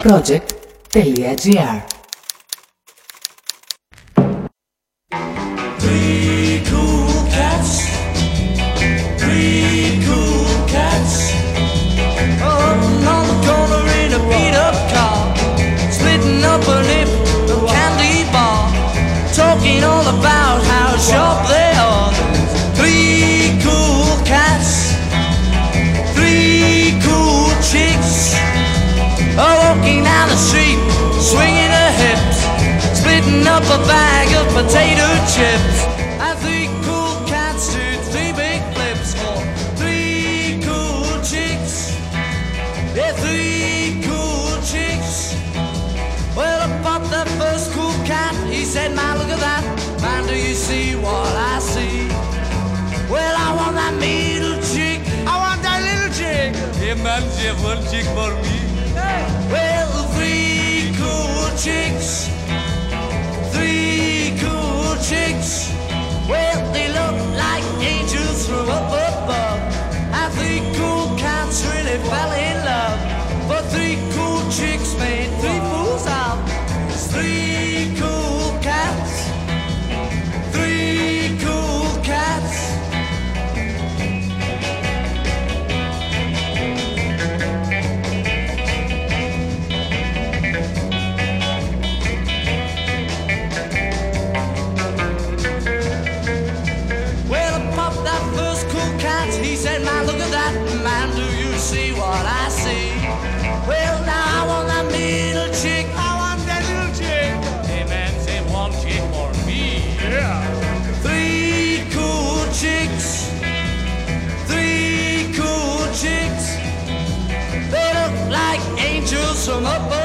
project.gr up a bag of potato chips. And three cool cats do three big flips for three cool chicks. Yeah, three cool chicks. Well, I bought the first cool cat. He said, Man, look at that. Man, do you see what I see? Well, I want that middle chick. I want that little chick. Hey man, have one chick for me? Well, three cool chicks. some up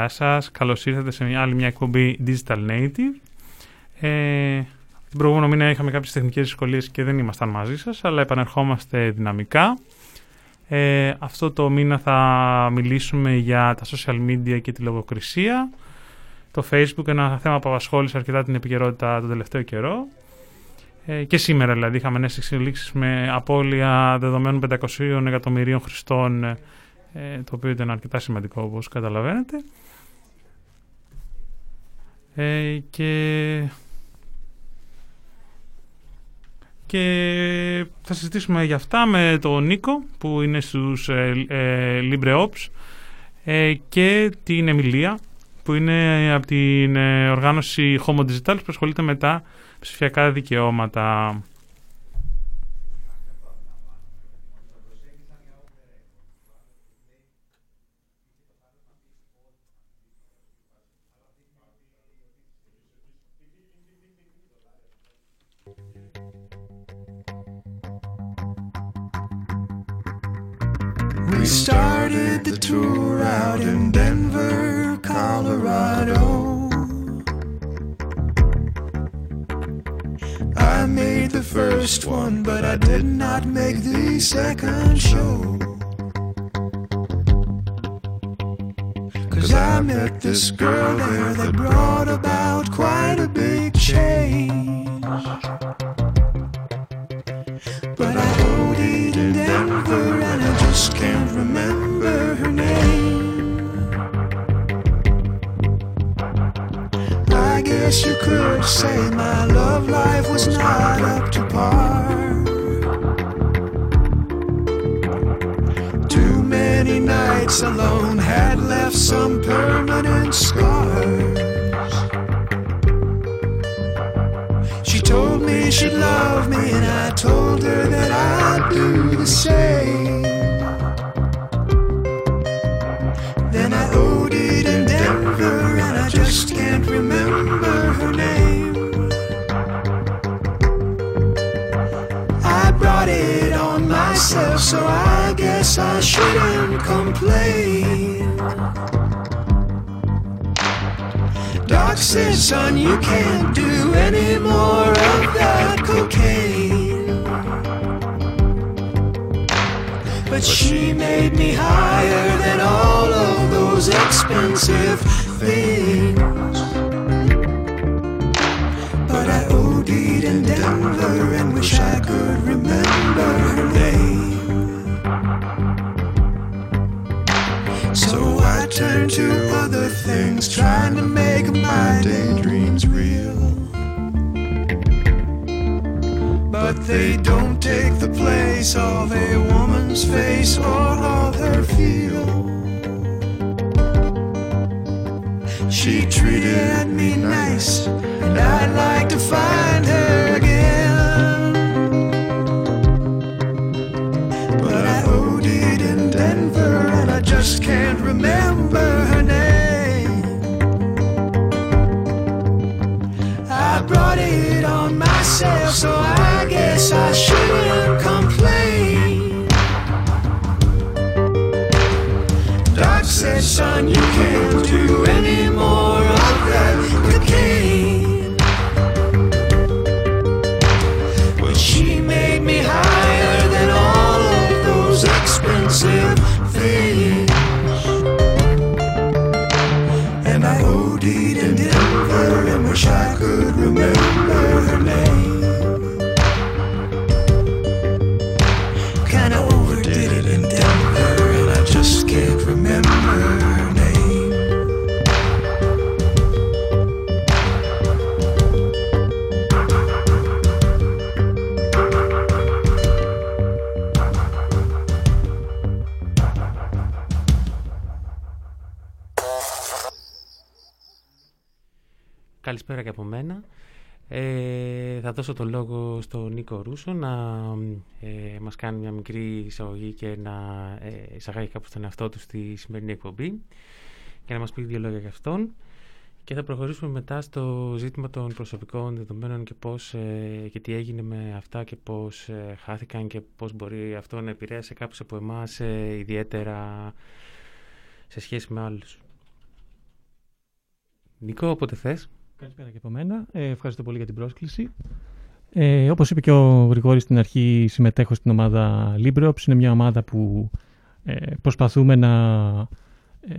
Γεια σας, καλώς ήρθατε σε μια άλλη μια εκπομπή Digital Native. Ε, την προηγούμενο μήνα είχαμε κάποιες τεχνικές δυσκολίες και δεν ήμασταν μαζί σας, αλλά επανερχόμαστε δυναμικά. Ε, αυτό το μήνα θα μιλήσουμε για τα social media και τη λογοκρισία. Το Facebook, ένα θέμα που απασχόλησε αρκετά την επικαιρότητα τον τελευταίο καιρό. Ε, και σήμερα δηλαδή είχαμε νέες εξελίξεις με απώλεια δεδομένων 500 εκατομμυρίων χρηστών, ε, το οποίο ήταν αρκετά σημαντικό όπως καταλαβαίνετε. Ε, και και θα συζητήσουμε για αυτά με τον Νίκο που είναι στους ε, ε, LibreOps ε, και την Εμιλία που είναι από την ε, οργάνωση Homo Digital που ασχολείται με τα ψηφιακά δικαιώματα. We started the tour out in Denver, Colorado. I made the first one, but I did not make the second show. Cause I met this girl there that brought about quite a big change. Can't remember her name. I guess you could say my love life was not up to par. Too many nights alone had left some permanent scars. She told me she'd love me, and I told her that I'd do the same. Then I in Denver, and I just can't remember her name. I brought it on myself, so I guess I shouldn't complain. Doc said, son, you can't do any more of that cocaine. But she made me higher than all of those expensive things. But I OD'd in Denver and wish I could remember her name. So I turn to other things, trying to make my daydreams real. But they don't the place of a woman's face or of her feel. She treated me nice, δώσω το λόγο στον Νίκο Ρούσο να ε, μας κάνει μια μικρή εισαγωγή και να ε, εισαγάγει κάπως τον εαυτό του στη σημερινή εκπομπή και να μας πει δύο λόγια για αυτόν. Και θα προχωρήσουμε μετά στο ζήτημα των προσωπικών δεδομένων και πώς ε, και τι έγινε με αυτά και πώς ε, χάθηκαν και πώς μπορεί αυτό να επηρέασε κάποιους από εμάς ε, ιδιαίτερα σε σχέση με άλλους. Νίκο, όποτε θες. Καλησπέρα και από μένα. Ε, ευχαριστώ πολύ για την πρόσκληση. Ε, όπως είπε και ο Γρηγόρης στην αρχή, συμμετέχω στην ομάδα LibreOps. Είναι μια ομάδα που ε, προσπαθούμε να, ε,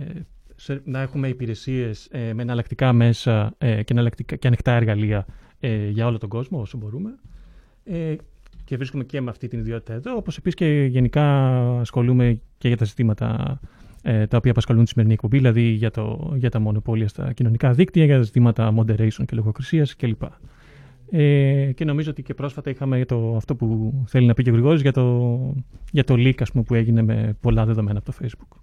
σε, να έχουμε υπηρεσίες ε, με εναλλακτικά μέσα ε, και, εναλλακτικά, και ανοιχτά εργαλεία ε, για όλο τον κόσμο όσο μπορούμε. Ε, και βρίσκομαι και με αυτή την ιδιότητα εδώ, όπως επίσης και γενικά ασχολούμαι και για τα ζητήματα ε, τα οποία απασχολούν τη σημερινή εκπομπή, δηλαδή για, το, για τα μονοπόλια στα κοινωνικά δίκτυα, για τα ζητήματα moderation και λογοκρισίας κλπ. Ε, και νομίζω ότι και πρόσφατα είχαμε το, αυτό που θέλει να πει και ο Γρηγόρης για το, για το leak ας πούμε, που έγινε με πολλά δεδομένα από το Facebook.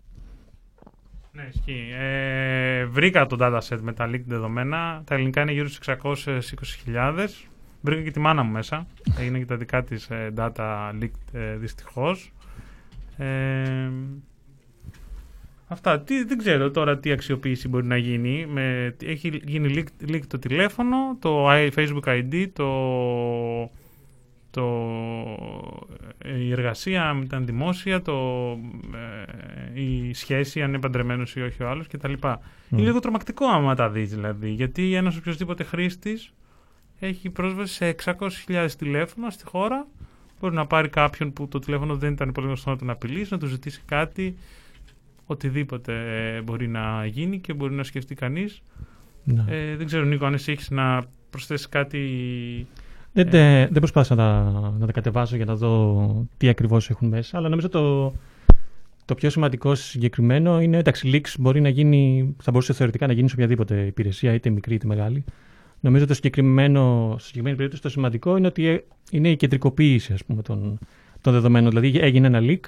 Ναι, ισχύει. Ε, βρήκα το dataset με τα leaked δεδομένα. Τα ελληνικά είναι γύρω στις 620.000. Βρήκα και τη μάνα μου μέσα. Έγινε και τα δικά της ε, data leaked ε, δυστυχώς. Ε, αυτά. Τι, δεν ξέρω τώρα τι αξιοποίηση μπορεί να γίνει. Με, έχει γίνει leak, leak το τηλέφωνο, το i- Facebook ID, το, το, ε, η εργασία αν ήταν δημόσια, το, ε, η σχέση αν είναι παντρεμένος ή όχι ο άλλος κτλ. Είναι λίγο τρομακτικό άμα τα δεις δηλαδή. Γιατί ένας οποιοδήποτε χρήστης έχει πρόσβαση σε 600.000 τηλέφωνα στη χώρα. Μπορεί να πάρει κάποιον που το τηλέφωνο δεν ήταν πολύ γνωστό να τον απειλήσει, να του ζητήσει κάτι. Οτιδήποτε ε, μπορεί να γίνει και μπορεί να σκεφτεί κανείς. Ναι. Ε, δεν ξέρω, Νίκο, αν εσύ έχεις να προσθέσεις κάτι. Δεν, δεν, δεν προσπάθησα να, τα- να τα κατεβάσω για να δω τι ακριβώς έχουν μέσα, αλλά νομίζω το, το πιο σημαντικό συγκεκριμένο είναι, εντάξει, leaks μπορεί να γίνει, θα μπορούσε θεωρητικά να γίνει σε οποιαδήποτε υπηρεσία, είτε μικρή είτε μεγάλη. Νομίζω το συγκεκριμένο, στη συγκεκριμένη περίπτωση το σημαντικό είναι ότι ε, είναι η κεντρικοποίηση ας πούμε, των, των δεδομένων. Δηλαδή έγινε ένα leak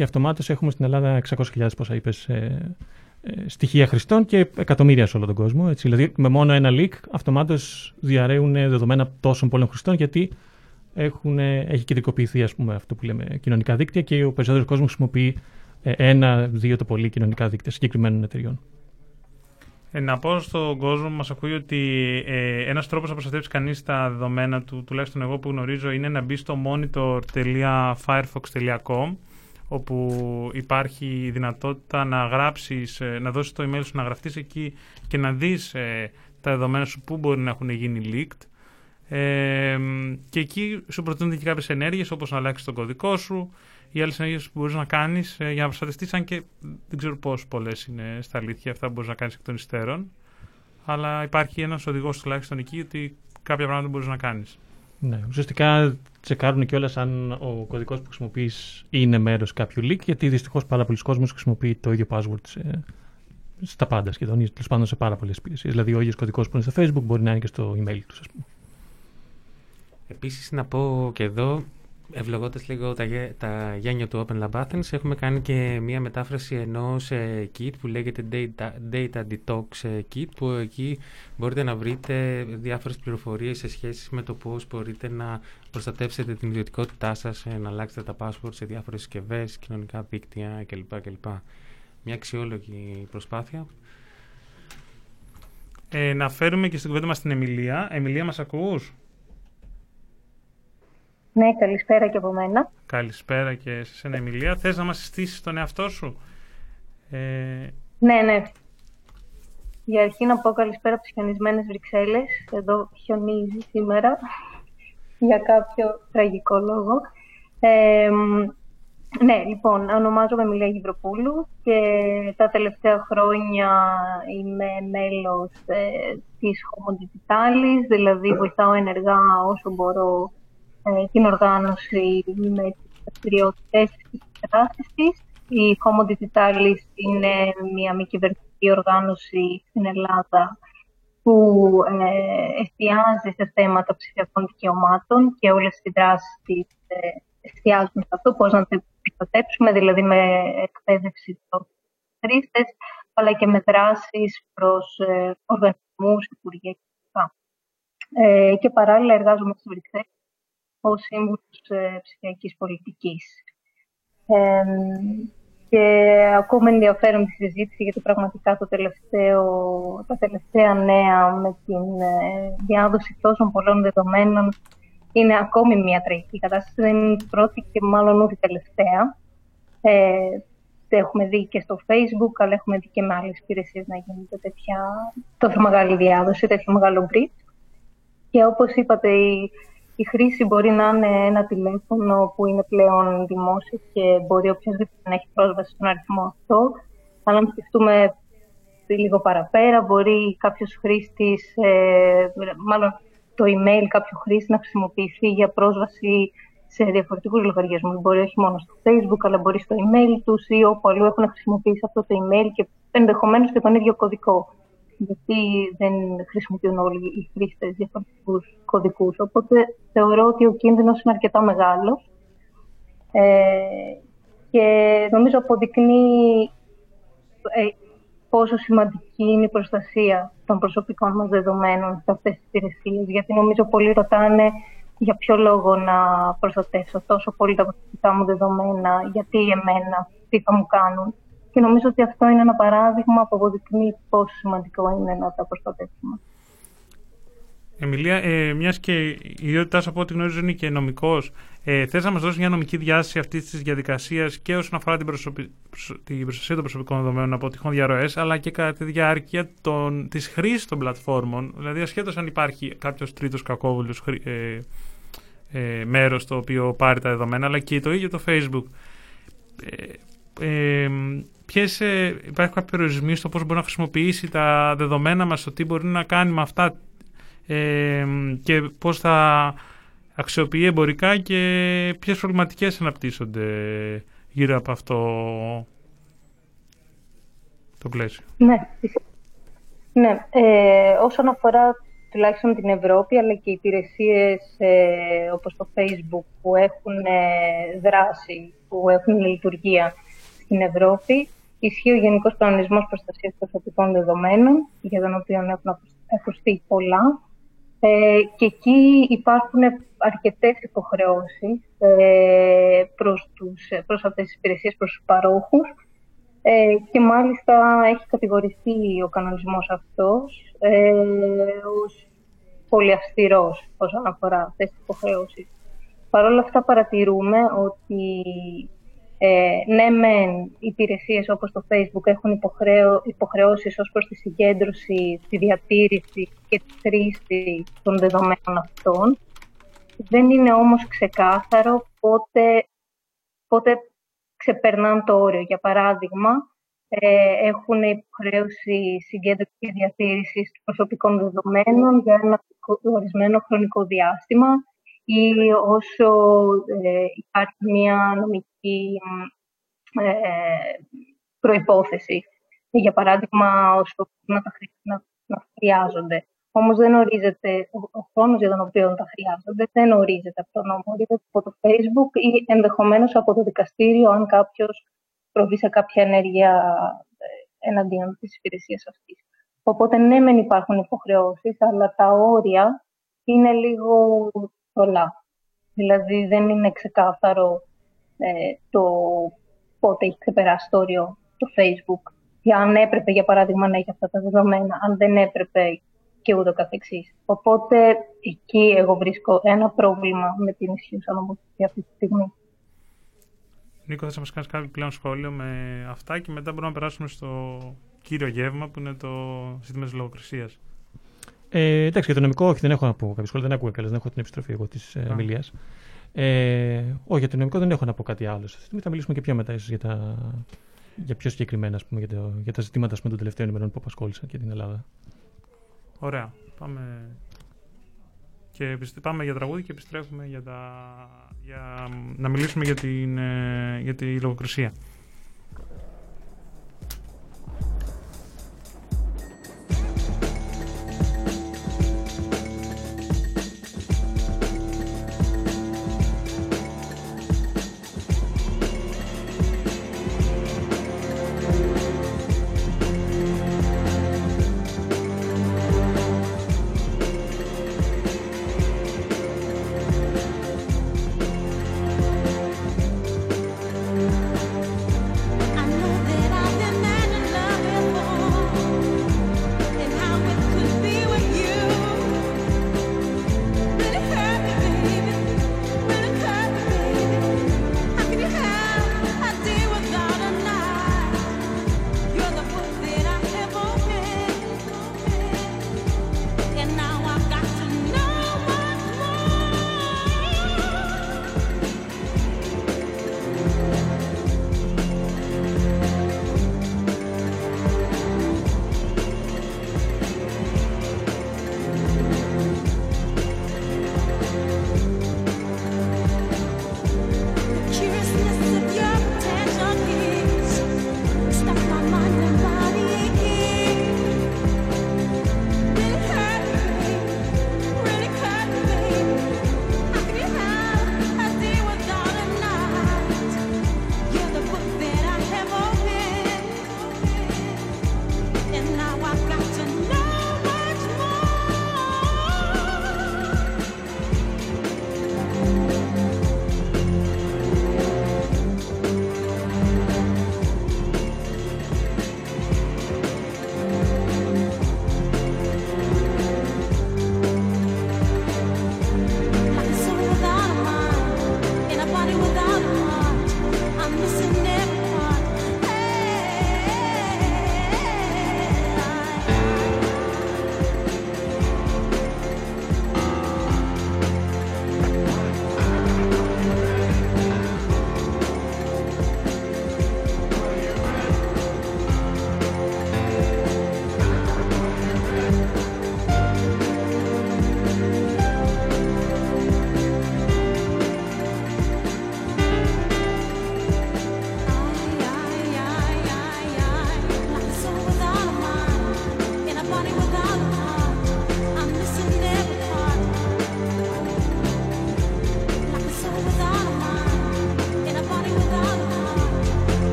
και αυτομάτως έχουμε στην Ελλάδα 600.000 πόσα είπες, ε, ε, στοιχεία χρηστών και εκατομμύρια σε όλο τον κόσμο. Έτσι. Δηλαδή με μόνο ένα leak αυτομάτως διαρρέουν δεδομένα τόσων πολλών χρηστών γιατί έχουν, ε, έχει κεντρικοποιηθεί ας πούμε, αυτό που λέμε κοινωνικά δίκτυα και ο περισσότερος κόσμος χρησιμοποιεί ε, ένα, δύο το πολύ κοινωνικά δίκτυα συγκεκριμένων εταιριών. Ε, να πω στον κόσμο που μας ακούει ότι ε, ένας τρόπος να προστατεύσει κανείς τα δεδομένα του, τουλάχιστον εγώ που γνωρίζω, είναι να μπει στο monitor.firefox.com όπου υπάρχει η δυνατότητα να γράψεις, ε, να δώσεις το email σου, να γραφτείς εκεί και να δεις ε, τα δεδομένα σου που μπορεί να έχουν γίνει leaked. Ε, και εκεί σου προτείνονται και κάποιες ενέργειες όπως να αλλάξεις τον κωδικό σου ή άλλες ενέργειες που μπορείς να κάνεις ε, για να προστατευτείς αν και δεν ξέρω πώς πολλές είναι στα αλήθεια αυτά που μπορείς να κάνεις εκ των υστέρων αλλά υπάρχει ένας οδηγός τουλάχιστον εκεί ότι κάποια πράγματα μπορείς να κάνεις. Ναι, ουσιαστικά τσεκάρουν κιόλας αν ο κωδικός που χρησιμοποιείς είναι μέρος κάποιου leak, γιατί δυστυχώς πάρα πολλοί κόσμοι χρησιμοποιεί το ίδιο password σε, στα πάντα σχεδόν, ή τέλος πάντων σε πάρα πολλές υπηρεσίες. Δηλαδή, ο ίδιος κωδικός που είναι στο Facebook μπορεί να είναι και στο email τους, ας πούμε. Επίσης να πω και εδώ, ευλογώντας λίγο τα, γέ- τα γένια του Open Lab Athens, έχουμε κάνει και μία μετάφραση ενός ε, kit που λέγεται Data, Data Detox ε, Kit, που εκεί μπορείτε να βρείτε διάφορες πληροφορίες σε σχέση με το πώς μπορείτε να προστατεύσετε την ιδιωτικότητά σας, ε, να αλλάξετε τα password σε διάφορες συσκευές, κοινωνικά δίκτυα κλπ. κλπ. Μια αξιόλογη προσπάθεια. Ε, να φέρουμε και στην κουβέντα μας την Εμιλία. Εμιλία μας ακούς; Ναι, καλησπέρα και από μένα. Καλησπέρα και σε σένα Εμιλία. Θες να μας συστήσεις τον εαυτό σου; Ε, Ναι, ναι. Για αρχή να πω καλησπέρα από τις χιονισμένες Βρυξέλλες. Εδώ χιονίζει σήμερα για κάποιο τραγικό λόγο. Ε, μ, ναι, λοιπόν, ονομάζομαι Μιλία Γιδροπούλου και τα τελευταία χρόνια είμαι μέλος ε, της Homo Digitalis, δηλαδή βοηθάω ενεργά όσο μπορώ ε, την οργάνωση με τις δραστηριότητες και τις δράσεις της. Η Homo Digitalis είναι μια μη κυβερνητική οργάνωση στην Ελλάδα που ε, εστιάζει σε θέματα ψηφιακών δικαιωμάτων και όλες οι δράσεις της ε, εστιάζουν σε αυτό, πώς να το προστατέψουμε, δηλαδή με εκπαίδευση των χρήστες, αλλά και με δράσεις προς ε, οργανισμούς, υπουργεία κλπ. Ε, και παράλληλα εργάζομαι στη Βρυξέλλες ως σύμβουλος ε, ψηφιακής πολιτικής. Ε, και ακόμα ενδιαφέρον τη συζήτηση γιατί πραγματικά το τελευταίο, τα τελευταία νέα με την ε, διάδοση τόσων πολλών δεδομένων είναι ακόμη μια τραγική κατάσταση. Δεν είναι η πρώτη και μάλλον ούτε η τελευταία. Ε, έχουμε δει και στο Facebook, αλλά έχουμε δει και με άλλες υπηρεσίες να γίνεται τέτοια τόσο μεγάλη διάδοση, τέτοιο μεγάλο bridge. Και όπως είπατε, η, η χρήση μπορεί να είναι ένα τηλέφωνο που είναι πλέον δημόσιο και μπορεί οποιοδήποτε να έχει πρόσβαση στον αριθμό αυτό. Αλλά αν σκεφτούμε λίγο παραπέρα, μπορεί κάποιος χρήστης, ε, μάλλον το email κάποιου χρήστη να χρησιμοποιηθεί για πρόσβαση σε διαφορετικούς λογαριασμούς. Μπορεί όχι μόνο στο Facebook, αλλά μπορεί στο email τους ή όπου αλλού έχουν χρησιμοποιήσει αυτό το email και ενδεχομένως και τον ίδιο κωδικό. Γιατί δεν χρησιμοποιούν όλοι οι χρήστες διαφορετικούς κωδικούς. Οπότε θεωρώ ότι ο κίνδυνος είναι αρκετά μεγάλος. Ε, και νομίζω αποδεικνύει ε, πόσο σημαντική είναι η προστασία των προσωπικών μας δεδομένων σε αυτές τις υπηρεσίες. Γιατί νομίζω πολλοί ρωτάνε για ποιο λόγο να προστατεύσω τόσο πολύ τα προσωπικά μου δεδομένα, γιατί εμένα, τι θα μου κάνουν. Και νομίζω ότι αυτό είναι ένα παράδειγμα που αποδεικνύει πόσο σημαντικό είναι να τα προστατεύσουμε. Εμιλία, ε, μιας και η ιδιότητάς σου από ό,τι γνωρίζω είναι και νομικός, ε, θες να μας δώσεις μια νομική διάσταση αυτής της διαδικασίας και όσον αφορά την, προσωπι... την προστασία των προσωπικών δεδομένων από τυχόν διαρροές, αλλά και κατά τη διάρκεια της χρήσης των πλατφόρμων. Δηλαδή, ασχέτως αν υπάρχει κάποιος τρίτος κακόβουλο ε, ε, μέρος το οποίο πάρει τα δεδομένα, αλλά και το ίδιο το Facebook. Ε, ε, ποιες, ε, υπάρχει κάποιο περιορισμό στο πώς μπορεί να χρησιμοποιήσει τα δεδομένα μας, το τι μπορεί να κάνει με αυτά ε, και πώς θα αξιοποιεί εμπορικά και ποιες προβληματικές αναπτύσσονται γύρω από αυτό το πλαίσιο. Ναι, ναι. Ε, όσον αφορά τουλάχιστον την Ευρώπη, αλλά και οι υπηρεσίες ε, όπως το Facebook που έχουν ε, δράση, που έχουν λειτουργία στην Ευρώπη, ισχύει ο Γενικός Κανονισμός Προστασίας Προσωπικών Δεδομένων, για τον οποίο έχουν ακουστεί πολλά. Ε, και εκεί υπάρχουν αρκετές υποχρεώσεις ε, προς, τους, προς αυτές τις υπηρεσίες, προς τους παρόχους ε, και μάλιστα έχει κατηγορηθεί ο κανονισμός αυτός ε, ως πολύ αυστηρός όσον αφορά αυτές τις υποχρεώσεις. Παρ' όλα αυτά παρατηρούμε ότι ε, ναι, μεν, οι υπηρεσίες όπως το Facebook έχουν υποχρέω, υποχρεώσεις ως προς τη συγκέντρωση, τη διατήρηση και τη χρήση των δεδομένων αυτών. Δεν είναι όμως ξεκάθαρο πότε, πότε ξεπερνάνε το όριο. Για παράδειγμα, ε, έχουν υποχρέωση συγκέντρωσης και διατήρησης προσωπικών δεδομένων για ένα ορισμένο χρονικό διάστημα ή όσο ε, υπάρχει μια νομική ε, προϋπόθεση. Για παράδειγμα, όσο να τα να, να χρειάζονται. Όμως δεν ορίζεται ο, ο χρόνος για τον οποίο τα χρειάζονται, δεν ορίζεται από το νόμο, ορίζεται από το Facebook ή ενδεχομένως από το δικαστήριο, αν κάποιος προβεί σε κάποια ενέργεια ε, εναντίον της υπηρεσίας αυτής. Οπότε ναι, μεν υπάρχουν υποχρεώσεις, αλλά τα όρια είναι λίγο πολλά. Δηλαδή δεν είναι ξεκάθαρο ε, το πότε έχει ξεπεράσει το όριο το Facebook. Για αν έπρεπε, για παράδειγμα, να έχει αυτά τα δεδομένα, αν δεν έπρεπε και ούτω καθεξής. Οπότε εκεί εγώ βρίσκω ένα πρόβλημα με την ισχύουσα νομοθεσία αυτή τη στιγμή. Νίκο, θα μας κάνεις κάποιο πλέον σχόλιο με αυτά και μετά μπορούμε να περάσουμε στο κύριο γεύμα που είναι το ζήτημα της λογοκρισίας. Ε, εντάξει, για το νομικό, όχι, δεν έχω να πω κάποιο σχόλιο. Δεν ακούω καλά, δεν έχω την επιστροφή εγώ της ε, ομιλία. Ε, όχι, για το νομικό δεν έχω να πω κάτι άλλο. Θα μιλήσουμε και πιο μετά, ίσως για, τα, για πιο συγκεκριμένα ας πούμε, για, το, για τα ζητήματα πούμε, των τελευταίων ημερών που απασχόλησαν και την Ελλάδα. Ωραία. Πάμε, και πάμε για τραγούδι και επιστρέφουμε για, τα, για να μιλήσουμε για, την, ε, για τη λογοκρισία.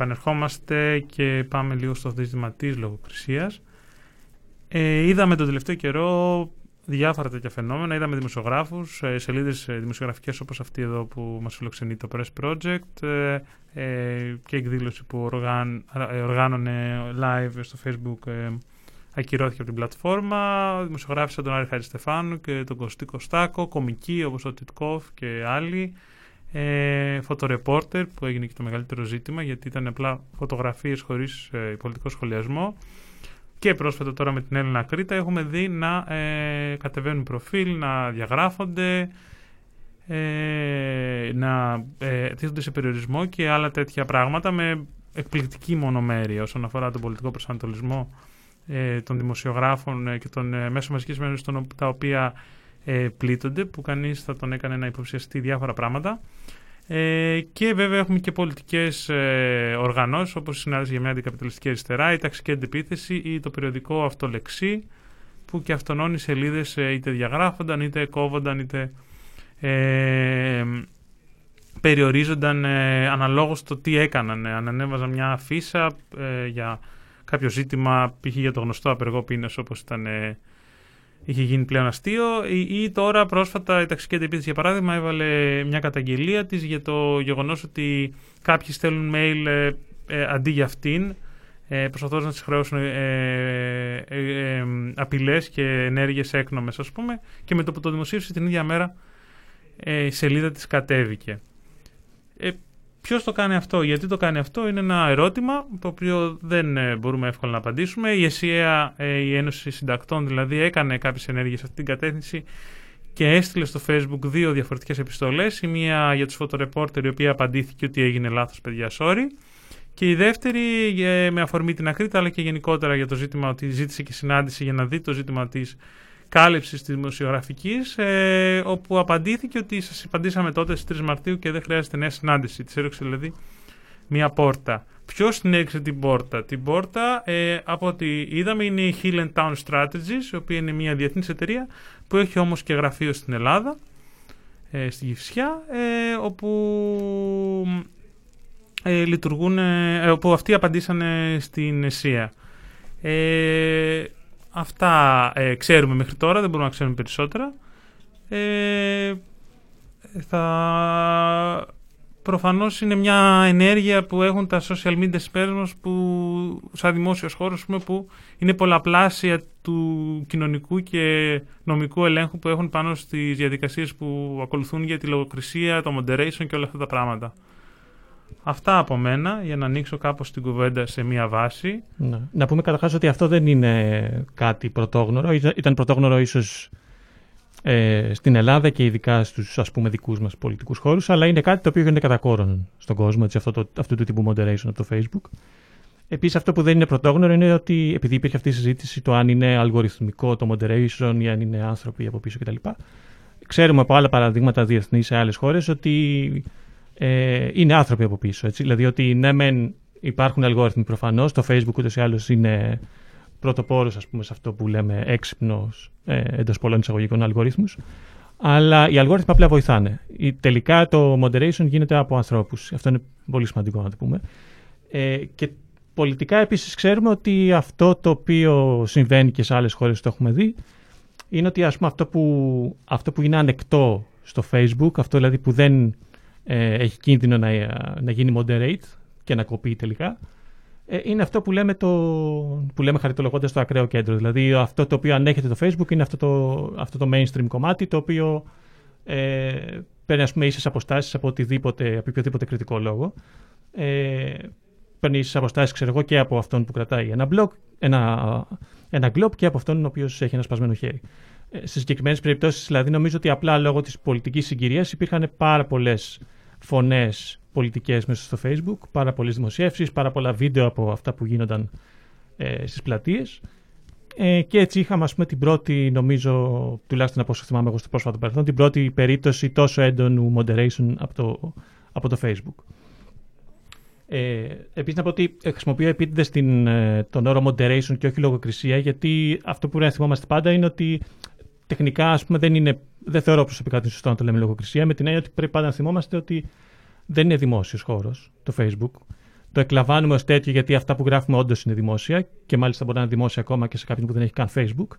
Επανερχόμαστε και πάμε λίγο στο ζήτημα της λογοκρισίας. Ε, είδαμε τον τελευταίο καιρό διάφορα τέτοια φαινόμενα. Είδαμε δημοσιογράφους, ε, σελίδες ε, δημοσιογραφικές όπως αυτή εδώ που μας φιλοξενεί το Press Project ε, ε, και εκδήλωση που οργάν, ε, οργάνωνε live στο Facebook ε, ακυρώθηκε από την πλατφόρμα. Δημοσιογράφοι σαν τον Άρη Χαριστεφάνου και τον Κωστή Κωστάκο, κομικοί όπως ο Τιτκόφ και άλλοι. Ε, φωτορεπόρτερ που έγινε και το μεγαλύτερο ζήτημα γιατί ήταν απλά φωτογραφίες χωρίς ε, πολιτικό σχολιασμό. Και πρόσφατα τώρα με την Έλληνα Κρήτα έχουμε δει να ε, κατεβαίνουν προφίλ, να διαγράφονται, ε, να ε, τίθονται σε περιορισμό και άλλα τέτοια πράγματα με εκπληκτική μονομέρεια όσον αφορά τον πολιτικό προσανατολισμό ε, των δημοσιογράφων ε, και των ε, μέσων μαζικής των τα οποία ε, πλήττονται, που κανείς θα τον έκανε να υποψιαστεί διάφορα πράγματα. Ε, και βέβαια έχουμε και πολιτικές ε, οργανώσεις όπως η Συνάδελφη για μια αντικαπιταλιστική αριστερά, η ταξική αντιπίθεση ή το περιοδικό αυτολεξί που και αυτονών οι σελίδες ε, είτε διαγράφονταν είτε κόβονταν είτε ε, περιορίζονταν ε, αναλόγως το τι έκαναν. Αν ανέβαζαν μια αφίσα ε, για κάποιο ζήτημα, π.χ. για το γνωστό απεργό πείνας όπως ήταν ε, είχε γίνει πλέον αστείο ή, ή τώρα πρόσφατα η ταξική αντιπίθεση για παράδειγμα έβαλε μια καταγγελία της για το γεγονός ότι κάποιοι στέλνουν mail ε, ε, αντί για αυτήν ε, προσπαθώντας να τις χρεώσουν ε, ε, ε, απειλές και ενέργειες έκνομες ας πούμε και με το που το δημοσίευσε την ίδια μέρα ε, η σελίδα της κατέβηκε. Ε, Ποιος το κάνει αυτό, γιατί το κάνει αυτό, είναι ένα ερώτημα το οποίο δεν ε, μπορούμε εύκολα να απαντήσουμε. Η ΕΣΥΑ, ε, η Ένωση Συντακτών, δηλαδή, έκανε κάποιες ενέργειες σε αυτή την κατεύθυνση και έστειλε στο Facebook δύο διαφορετικές επιστολές. Η μία για τους φωτορεπόρτερ, η οποία απαντήθηκε ότι έγινε λάθος, παιδιά, sorry. Και η δεύτερη ε, με αφορμή την Ακρίτα, αλλά και γενικότερα για το ζήτημα ότι ζήτησε και συνάντηση για να δει το ζήτημα της κάλυψης της δημοσιογραφικής, ε, όπου απαντήθηκε ότι σας απαντήσαμε τότε στις 3 Μαρτίου και δεν χρειάζεται νέα συνάντηση. Της έριξε δηλαδή μία πόρτα. Ποιος την έριξε την πόρτα; Την πόρτα, ε, από ό,τι είδαμε, είναι η Hill Town Strategies, η οποία είναι μια διεθνής εταιρεία που έχει όμως και γραφείο στην Ελλάδα, ε, στη Γυφσιά, ε, όπου ε, λειτουργούν, ε, όπου αυτοί απαντήσανε στην ΕΣΥΑ. Ε, Αυτά ε, ξέρουμε μέχρι τώρα, δεν μπορούμε να ξέρουμε περισσότερα. Ε, θα... Προφανώς είναι μια ενέργεια που έχουν τα social media experts που σαν δημόσιος χώρος που είναι πολλαπλάσια του κοινωνικού και νομικού ελέγχου που έχουν πάνω στις διαδικασίες που ακολουθούν για τη λογοκρισία, το moderation και όλα αυτά τα πράγματα. Αυτά από μένα για να ανοίξω κάπως την κουβέντα σε μία βάση. Να, να πούμε καταρχάς ότι αυτό δεν είναι κάτι πρωτόγνωρο. Ήταν πρωτόγνωρο ίσως ε, στην Ελλάδα και ειδικά στους ας πούμε δικούς μας πολιτικούς χώρους, αλλά είναι κάτι το οποίο γίνεται κατά κόρον στον κόσμο, έτσι, αυτό το, αυτού του τύπου moderation από το Facebook. Επίσης αυτό που δεν είναι πρωτόγνωρο είναι ότι επειδή υπήρχε αυτή η συζήτηση το αν είναι αλγοριθμικό το moderation ή αν είναι άνθρωποι από πίσω κτλ. Ξέρουμε από άλλα παραδείγματα διεθνή σε άλλες χώρες ότι ε, είναι άνθρωποι από πίσω. Έτσι. Δηλαδή ότι ναι, μεν υπάρχουν αλγόριθμοι προφανώς. Το Facebook ούτως ή άλλως είναι πρωτοπόρος σε αυτό που λέμε έξυπνος ε, εντός πολλών εισαγωγικών αλγορίθμου. Αλλά οι αλγόριθμοι απλά βοηθάνε. Η, τελικά το moderation γίνεται από ανθρώπους. Αυτό είναι πολύ σημαντικό να το πούμε. Ε, και πολιτικά επίσης ξέρουμε ότι αυτό το οποίο συμβαίνει και σε άλλες χώρες το έχουμε δει είναι ότι ας πούμε, αυτό, που, αυτό που είναι ανεκτό στο Facebook, αυτό δηλαδή που δεν ε, έχει κίνδυνο να, να γίνει moderate και να κοπεί τελικά, ε, είναι αυτό που λέμε, το, που λέμε χαριτολογώντας το ακραίο κέντρο. Δηλαδή αυτό το οποίο ανέχεται το Facebook είναι αυτό το, αυτό το mainstream κομμάτι το οποίο ε, παίρνει ας πούμε ίσες αποστάσεις από, οτιδήποτε, από οποιοδήποτε κριτικό λόγο. Ε, παίρνει ίσες αποστάσεις ξέρω εγώ και από αυτόν που κρατάει ένα blog, ένα, ένα globe και από αυτόν ο οποίος έχει ένα σπασμένο χέρι. Ε, σε συγκεκριμένες περιπτώσεις, δηλαδή, νομίζω ότι απλά λόγω της πολιτικής συγκυρίας υπήρχαν πάρα πολλές φωνές πολιτικές μέσα στο Facebook, πάρα πολλές δημοσιεύσεις, πάρα πολλά βίντεο από αυτά που γίνονταν ε, στις πλατείες. Ε, και έτσι είχαμε, ας πούμε, την πρώτη, νομίζω, τουλάχιστον από όσο θυμάμαι εγώ στο πρόσφατο παρελθόν, την πρώτη περίπτωση τόσο έντονου moderation από το, από το Facebook. Ε, Επίσης, να πω ότι χρησιμοποιώ επίτηδες ε, τον όρο moderation και όχι λογοκρισία, γιατί αυτό που πρέπει να θυμόμαστε πάντα είναι ότι τεχνικά ας πούμε, δεν, είναι, δεν θεωρώ προσωπικά ότι είναι σωστό να το λέμε λογοκρισία, με την έννοια ότι πρέπει πάντα να θυμόμαστε ότι δεν είναι δημόσιος χώρος το Facebook. Το εκλαμβάνουμε ως τέτοιο γιατί αυτά που γράφουμε όντως είναι δημόσια και μάλιστα μπορεί να είναι δημόσια ακόμα και σε κάποιον που δεν έχει καν Facebook.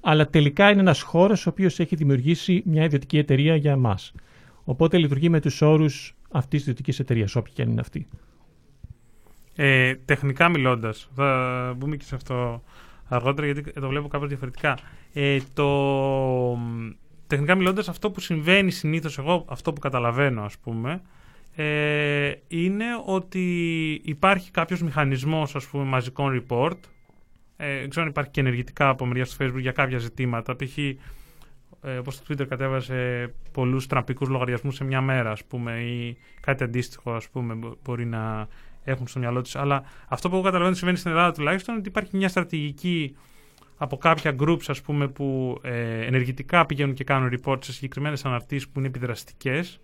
Αλλά τελικά είναι ένας χώρος ο οποίος έχει δημιουργήσει μια ιδιωτική εταιρεία για εμάς. Οπότε λειτουργεί με τους όρους αυτής της ιδιωτικής εταιρείας, όποια και αν είναι αυτή. Ε, τεχνικά μιλώντας, θα μπούμε και σε αυτό αργότερα γιατί το βλέπω κάπως διαφορετικά. Ε, το, τεχνικά μιλώντας αυτό που συμβαίνει συνήθως εγώ, αυτό που καταλαβαίνω ας πούμε, ε, είναι ότι υπάρχει κάποιος μηχανισμός ας πούμε μαζικών report, ε, ξέρω αν υπάρχει και ενεργητικά από μεριά του Facebook για κάποια ζητήματα, π.χ. Ε, όπως το Twitter κατέβασε πολλούς τραμπικούς λογαριασμούς σε μια μέρα ας πούμε ή κάτι αντίστοιχο ας πούμε μπορεί να έχουν στο μυαλό τους. Αλλά αυτό που εγώ καταλαβαίνω συμβαίνει στην Ελλάδα τουλάχιστον είναι ότι υπάρχει μια στρατηγική από κάποια groups ας πούμε, που ε, ενεργητικά πηγαίνουν και κάνουν report σε συγκεκριμένες αναρτήσεις που είναι επιδραστικές.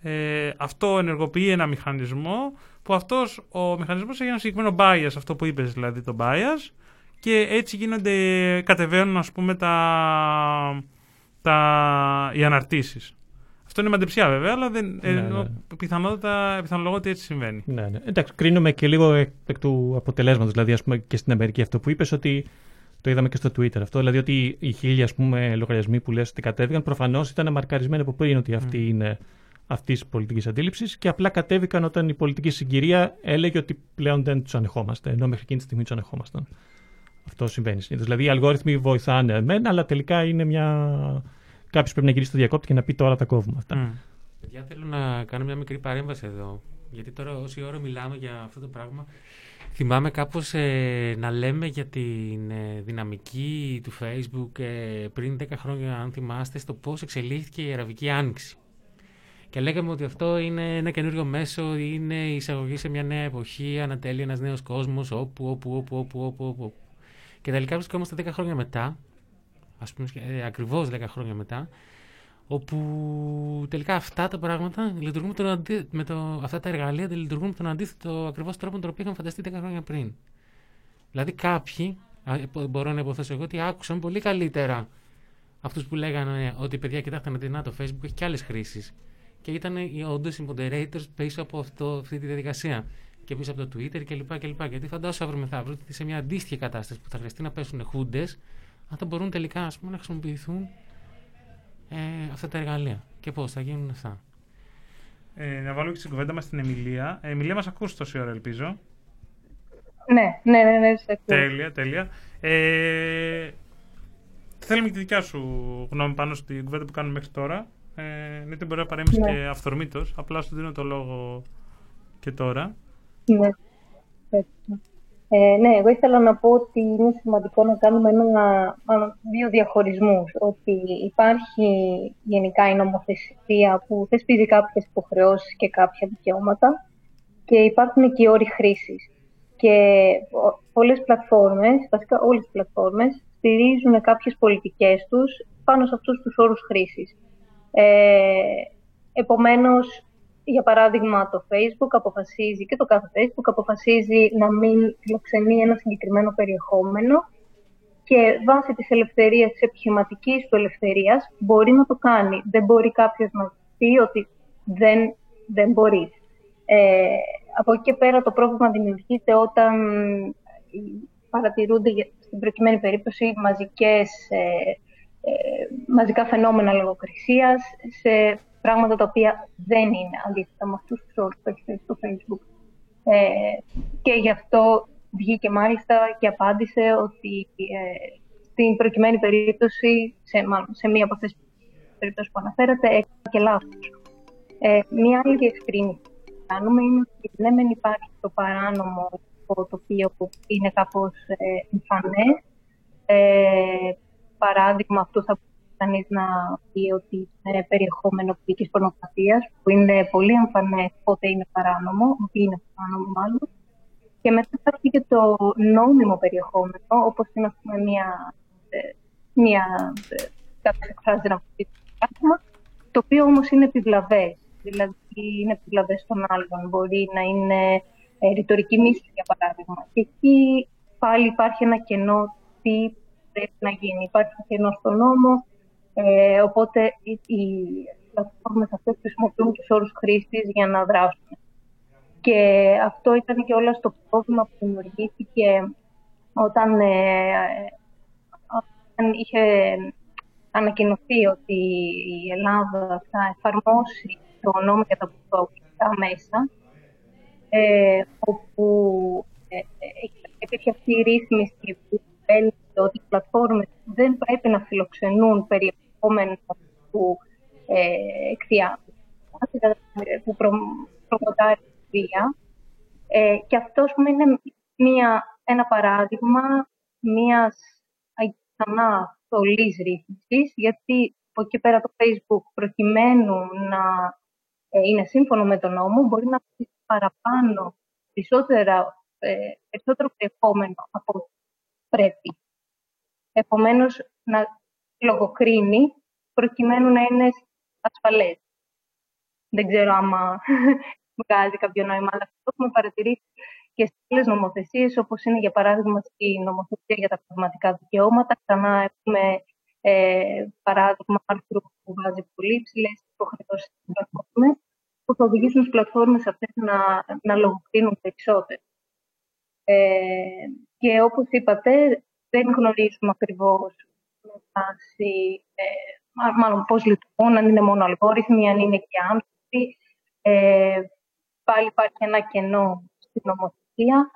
Ε, αυτό ενεργοποιεί ένα μηχανισμό που αυτός ο μηχανισμός έχει ένα συγκεκριμένο bias, αυτό που είπες δηλαδή το bias και έτσι γίνονται, κατεβαίνουν ας πούμε τα, τα, οι αναρτήσεις. Αυτό είναι μαντεψιά βέβαια, αλλά δεν, Ναι, ναι. πιθανότατα, πιθανολογώ ότι έτσι συμβαίνει. Ναι, ναι. Εντάξει, κρίνουμε και λίγο εκ, εκ του αποτελέσματος. Δηλαδή, ας πούμε, και στην Αμερική αυτό που είπες, ότι το είδαμε και στο Twitter αυτό. Δηλαδή, ότι οι χίλιοι ας πούμε, λογαριασμοί που λες ότι κατέβηκαν, προφανώς ήταν μαρκαρισμένοι από πριν ότι αυτή είναι αυτή της πολιτικής αντίληψης και απλά κατέβηκαν όταν η πολιτική συγκυρία έλεγε ότι πλέον δεν τους ανεχόμαστε, ενώ μέχρι εκείνη τη στιγμή τους ανεχόμασταν. Αυτό συμβαίνει συνήθως. Δηλαδή, οι αλγόριθμοι βοηθάνε μεν, αλλά τελικά είναι μια. Κάποιος πρέπει να γυρίσει στο διακόπτη και να πει τώρα τα κόβουμε αυτά. Μμ. Παιδιά, θέλω να κάνω μια μικρή παρέμβαση εδώ. Γιατί τώρα όση ώρα μιλάμε για αυτό το πράγμα, θυμάμαι κάπως ε, να λέμε για την ε, δυναμική του Facebook ε, πριν 10 χρόνια, αν θυμάστε, στο πώς εξελίχθηκε η Αραβική Άνοιξη. Και λέγαμε ότι αυτό είναι ένα καινούριο μέσο, είναι η εισαγωγή σε μια νέα εποχή, ανατέλει ένας νέος κόσμος, όπου, όπου, όπου, όπου, όπου, όπου. Και τελικά βρισκόμαστε 10 χρόνια μετά, ας πούμε ε, ακριβώς 10 χρόνια μετά, όπου τελικά αυτά τα πράγματα λειτουργούν με τον αντί... με το... αυτά τα εργαλεία λειτουργούν με τον αντίθετο ακριβώς τρόπο με τον οποίο είχαν φανταστεί 10 χρόνια πριν. Δηλαδή κάποιοι, α, υπο- μπορώ να υποθέσω εγώ, ότι άκουσαν πολύ καλύτερα αυτούς που λέγανε ότι παιδιά κοιτάξτε να δει το Facebook έχει και άλλες χρήσεις. Και ήταν οι, όντως οι moderators πίσω από αυτό, αυτή τη διαδικασία. Και πίσω από το Twitter κλπ. κλπ. Γιατί φαντάζομαι αύριο μεθαύριο ότι σε μια αντίστοιχη κατάσταση που θα χρειαστεί να πέσουν χούντες, αν θα μπορούν τελικά ας πούμε, να χρησιμοποιηθούν ε, αυτά τα εργαλεία. Και πώς θα γίνουν αυτά. Ε, να βάλω και στην κουβέντα μας την Εμιλία. Ε, Εμιλία, μας ακούς τόση ώρα, ελπίζω; Ναι, ναι, ναι, ναι, σε ακούω. Τέλεια, τέλεια. Ε, θέλουμε και τη δικιά σου γνώμη πάνω στην κουβέντα που κάνουμε μέχρι τώρα. Ε, ναι, μπορεί να παρέμβει Ναι. και αυθορμήτως. Απλά σου δίνω το λόγο και τώρα. Ναι. Ευχαριστώ. Ε, ναι, εγώ ήθελα να πω ότι είναι σημαντικό να κάνουμε ένα, μάλλον δύο διαχωρισμούς. Ότι υπάρχει γενικά η νομοθεσία που θεσπίζει κάποιες υποχρεώσεις και κάποια δικαιώματα και υπάρχουν και οι όροι χρήσης. Και ο- πολλές πλατφόρμες, βασικά όλες οι πλατφόρμες, στηρίζουν κάποιες πολιτικές τους πάνω σε αυτούς τους όρους χρήσης. Ε, επομένως, για παράδειγμα, το Facebook αποφασίζει και το κάθε Facebook αποφασίζει να μην φιλοξενεί ένα συγκεκριμένο περιεχόμενο και βάσει της ελευθερίας, της επιχειρηματικής του ελευθερίας, μπορεί να το κάνει. Δεν μπορεί κάποιος να πει ότι δεν, δεν μπορεί. Ε, από εκεί και πέρα το πρόβλημα δημιουργείται όταν παρατηρούνται για- στην προκειμένη περίπτωση μαζικές, ε, ε, μαζικά φαινόμενα λογοκρισίας σε πράγματα τα οποία δεν είναι αντίθετα με αυτούς τους όρους που έχεις θέσει στο Facebook. Ε, και γι' αυτό βγήκε μάλιστα και απάντησε ότι ε, στην προκειμένη περίπτωση, σε, μάλλον, σε μία από αυτές τις περιπτώσεις που αναφέρατε, έκανε και λάθος. Ε, μία άλλη διευκρίνηση που κάνουμε είναι ότι ναι, μεν υπάρχει το παράνομο το οποίο είναι κάπως ε, εμφανές. Ε, παράδειγμα, αυτό θα μπορούσε κανείς να πει ότι είναι περιεχόμενο ποιητικής πορνογραφίας, που είναι πολύ εμφανές πότε είναι παράνομο, ότι είναι παράνομο μάλλον. Και μετά υπάρχει και το νόμιμο περιεχόμενο, όπως είναι ας πούμε, μια, ε, μια ε, κάποιος εκφράζει ένα πράγμα, το οποίο όμως είναι επιβλαβές. Δηλαδή είναι επιβλαβές στον άλλον. Μπορεί να είναι ε, ρητορική μίσθη, για παράδειγμα. Και εκεί πάλι υπάρχει ένα κενό τι πρέπει να γίνει. Υπάρχει ένα κενό στον νόμο, ε, οπότε η, η πλατφόρμες αυτές χρησιμοποιούν τους όρους χρήστης για να δράσουν. Και αυτό ήταν και όλα στο πρόβλημα που δημιουργήθηκε όταν, ε, όταν είχε ανακοινωθεί ότι η Ελλάδα θα εφαρμόσει το νόμο για τα προοπτικά μέσα, ε, όπου ε, ε, υπήρχε αυτή η ρύθμιση που έλεγε ότι οι πλατφόρμες δεν πρέπει να φιλοξενούν περιεχόμενο που ε, που προ, προμοτάρει τη βία. Ε, και αυτό είναι μια, ένα παράδειγμα μιας ξανά θολής ρύθμισης, γιατί από εκεί πέρα το Facebook προκειμένου να ε, είναι σύμφωνο με τον νόμο, μπορεί να πει παραπάνω, περισσότερα, ε, περισσότερο περιεχόμενο από πρέπει. Επομένως, να λογοκρίνει προκειμένου να είναι ασφαλές. Δεν ξέρω άμα βγάζει κάποιο νόημα, αλλά αυτό έχουμε παρατηρήσει και σε άλλες νομοθεσίες, όπως είναι για παράδειγμα στη νομοθεσία για τα πνευματικά δικαιώματα. Ξανά έχουμε ε, παράδειγμα άρθρου που βάζει πολύ ψηλέ υποχρεώσεις στι πλατφόρμε, που θα οδηγήσουν τις πλατφόρμες αυτές να, να λογοκρίνουν περισσότερο. Ε, και όπως είπατε, δεν γνωρίζουμε ακριβώς με βάση, ε, μάλλον πώς λειτουργούν, αν είναι μόνο αλγόριθμοι, αν είναι και άνθρωποι. Ε, πάλι υπάρχει ένα κενό στην νομοθεσία.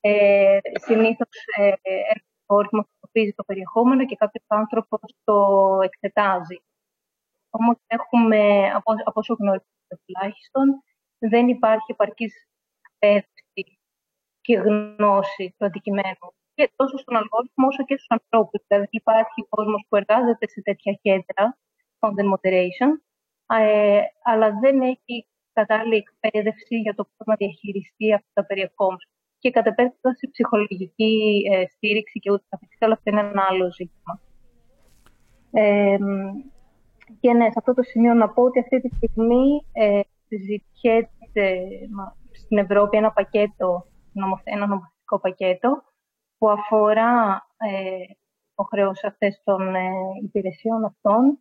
Ε, συνήθως ε, ένα αλγόριθμος το περιεχόμενο και κάποιος άνθρωπος το εξετάζει. Όμως έχουμε, από, από όσο γνωρίζουμε τουλάχιστον, δεν υπάρχει επαρκής εκπαίδευση και γνώση του αντικειμένου. Και τόσο στον αλγόριθμο όσο και στους ανθρώπους. Δηλαδή υπάρχει κόσμος που εργάζεται σε τέτοια κέντρα, content moderation, ε, αλλά δεν έχει κατάλληλη εκπαίδευση για το πώς να διαχειριστεί αυτά τα περιεχόμενα. Και κατ' επέκταση ψυχολογική ε, στήριξη και ούτε καθεξής, αλλά αυτό είναι ένα άλλο ζήτημα. Ε, και ναι, σε αυτό το σημείο να πω ότι αυτή τη στιγμή ε, συζητιέται στην Ευρώπη ένα πακέτο, ένα νομοθετικό πακέτο που αφορά ε, υποχρεώσεις αυτές των ε, υπηρεσιών αυτών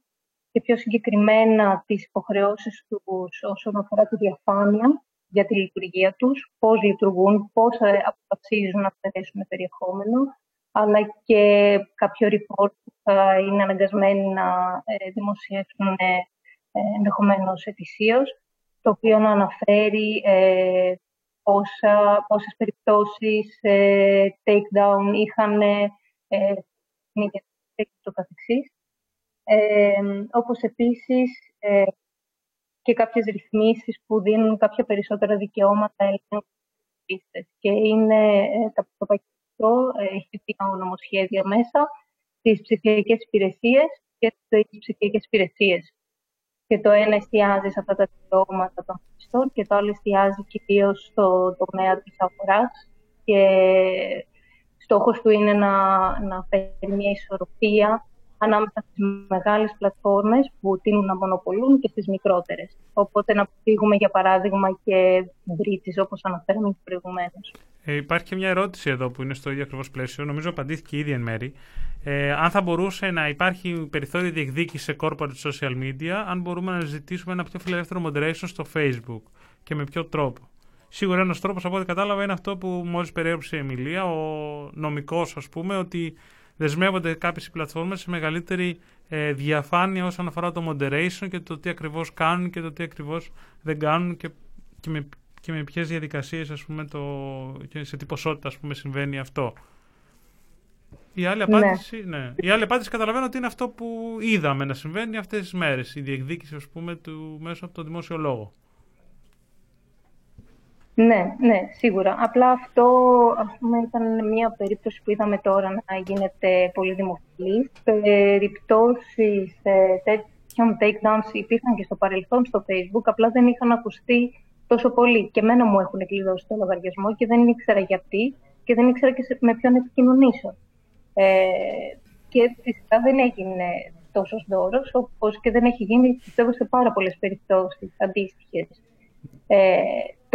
και πιο συγκεκριμένα τις υποχρεώσεις τους όσον αφορά τη διαφάνεια για τη λειτουργία τους, πώς λειτουργούν, πώς ε, αποφασίζουν να αφαιρέσουν περιεχόμενο, αλλά και κάποιο report που θα είναι αναγκασμένοι να ε, δημοσιεύσουν ε, ενδεχομένως ετησίως, το οποίο να αναφέρει ε, πόσα, πόσες περιπτώσεις ε, takedown είχαν ε, και το καθεξής. Ε, όπως επίσης ε, και κάποιες ρυθμίσεις που δίνουν κάποια περισσότερα δικαιώματα ελέγχου και είναι ε, το πακέτο, έχει δύο νομοσχέδια μέσα, τις ψηφιακές υπηρεσίες και τις ψηφιακές υπηρεσίες. Και το ένα εστιάζει σε αυτά τα δικαιώματα των χρηστών και το άλλο εστιάζει κυρίως στο τομέα της αγοράς και στόχος του είναι να, να φέρει μια ισορροπία ανάμεσα στις μεγάλες πλατφόρμες που τείνουν να μονοπολούν και στις μικρότερες. Οπότε να αποφύγουμε για παράδειγμα και μπρίτσες όπως αναφέραμε προηγουμένως. Ε, υπάρχει και μια ερώτηση εδώ που είναι στο ίδιο ακριβώς πλαίσιο, νομίζω απαντήθηκε ήδη εν μέρη. Ε, αν θα μπορούσε να υπάρχει περιθώριο διεκδίκησης σε corporate social media, αν μπορούμε να ζητήσουμε ένα πιο φιλελεύθερο moderation στο Facebook και με ποιο τρόπο; Σίγουρα ένας τρόπος από ό,τι κατάλαβα είναι αυτό που μόλις περιέγραψε η Εμιλία, ο νομικός, ας πούμε, ότι δεσμεύονται κάποιες πλατφόρμες σε μεγαλύτερη ε, διαφάνεια όσον αφορά το moderation και το τι ακριβώς κάνουν και το τι ακριβώς δεν κάνουν και, και με, και με ποιες διαδικασίες και σε τι ποσότητα ας πούμε, συμβαίνει αυτό. Η άλλη, ναι. απάντηση, ναι. Ναι. η άλλη απάντηση καταλαβαίνω ότι είναι αυτό που είδαμε να συμβαίνει αυτές τις μέρες, η διεκδίκηση ας πούμε, του, μέσω από το δημόσιο λόγο. Ναι, ναι, σίγουρα. Απλά αυτό ας πούμε, ήταν μια περίπτωση που είδαμε τώρα να γίνεται πολύ δημοφιλής. Περιπτώσεις ε, τέτοιων takedowns υπήρχαν και στο παρελθόν στο Facebook, απλά δεν είχαν ακουστεί τόσο πολύ. Και εμένα μου έχουν κλειδώσει το λογαριασμό και δεν ήξερα γιατί και δεν ήξερα και με ποιον επικοινωνήσω. Ε, και φυσικά δεν έγινε τόσος δώρος, όπως και δεν έχει γίνει, πιστεύω, σε πάρα πολλές περιπτώσεις αντίστοιχες. Ε,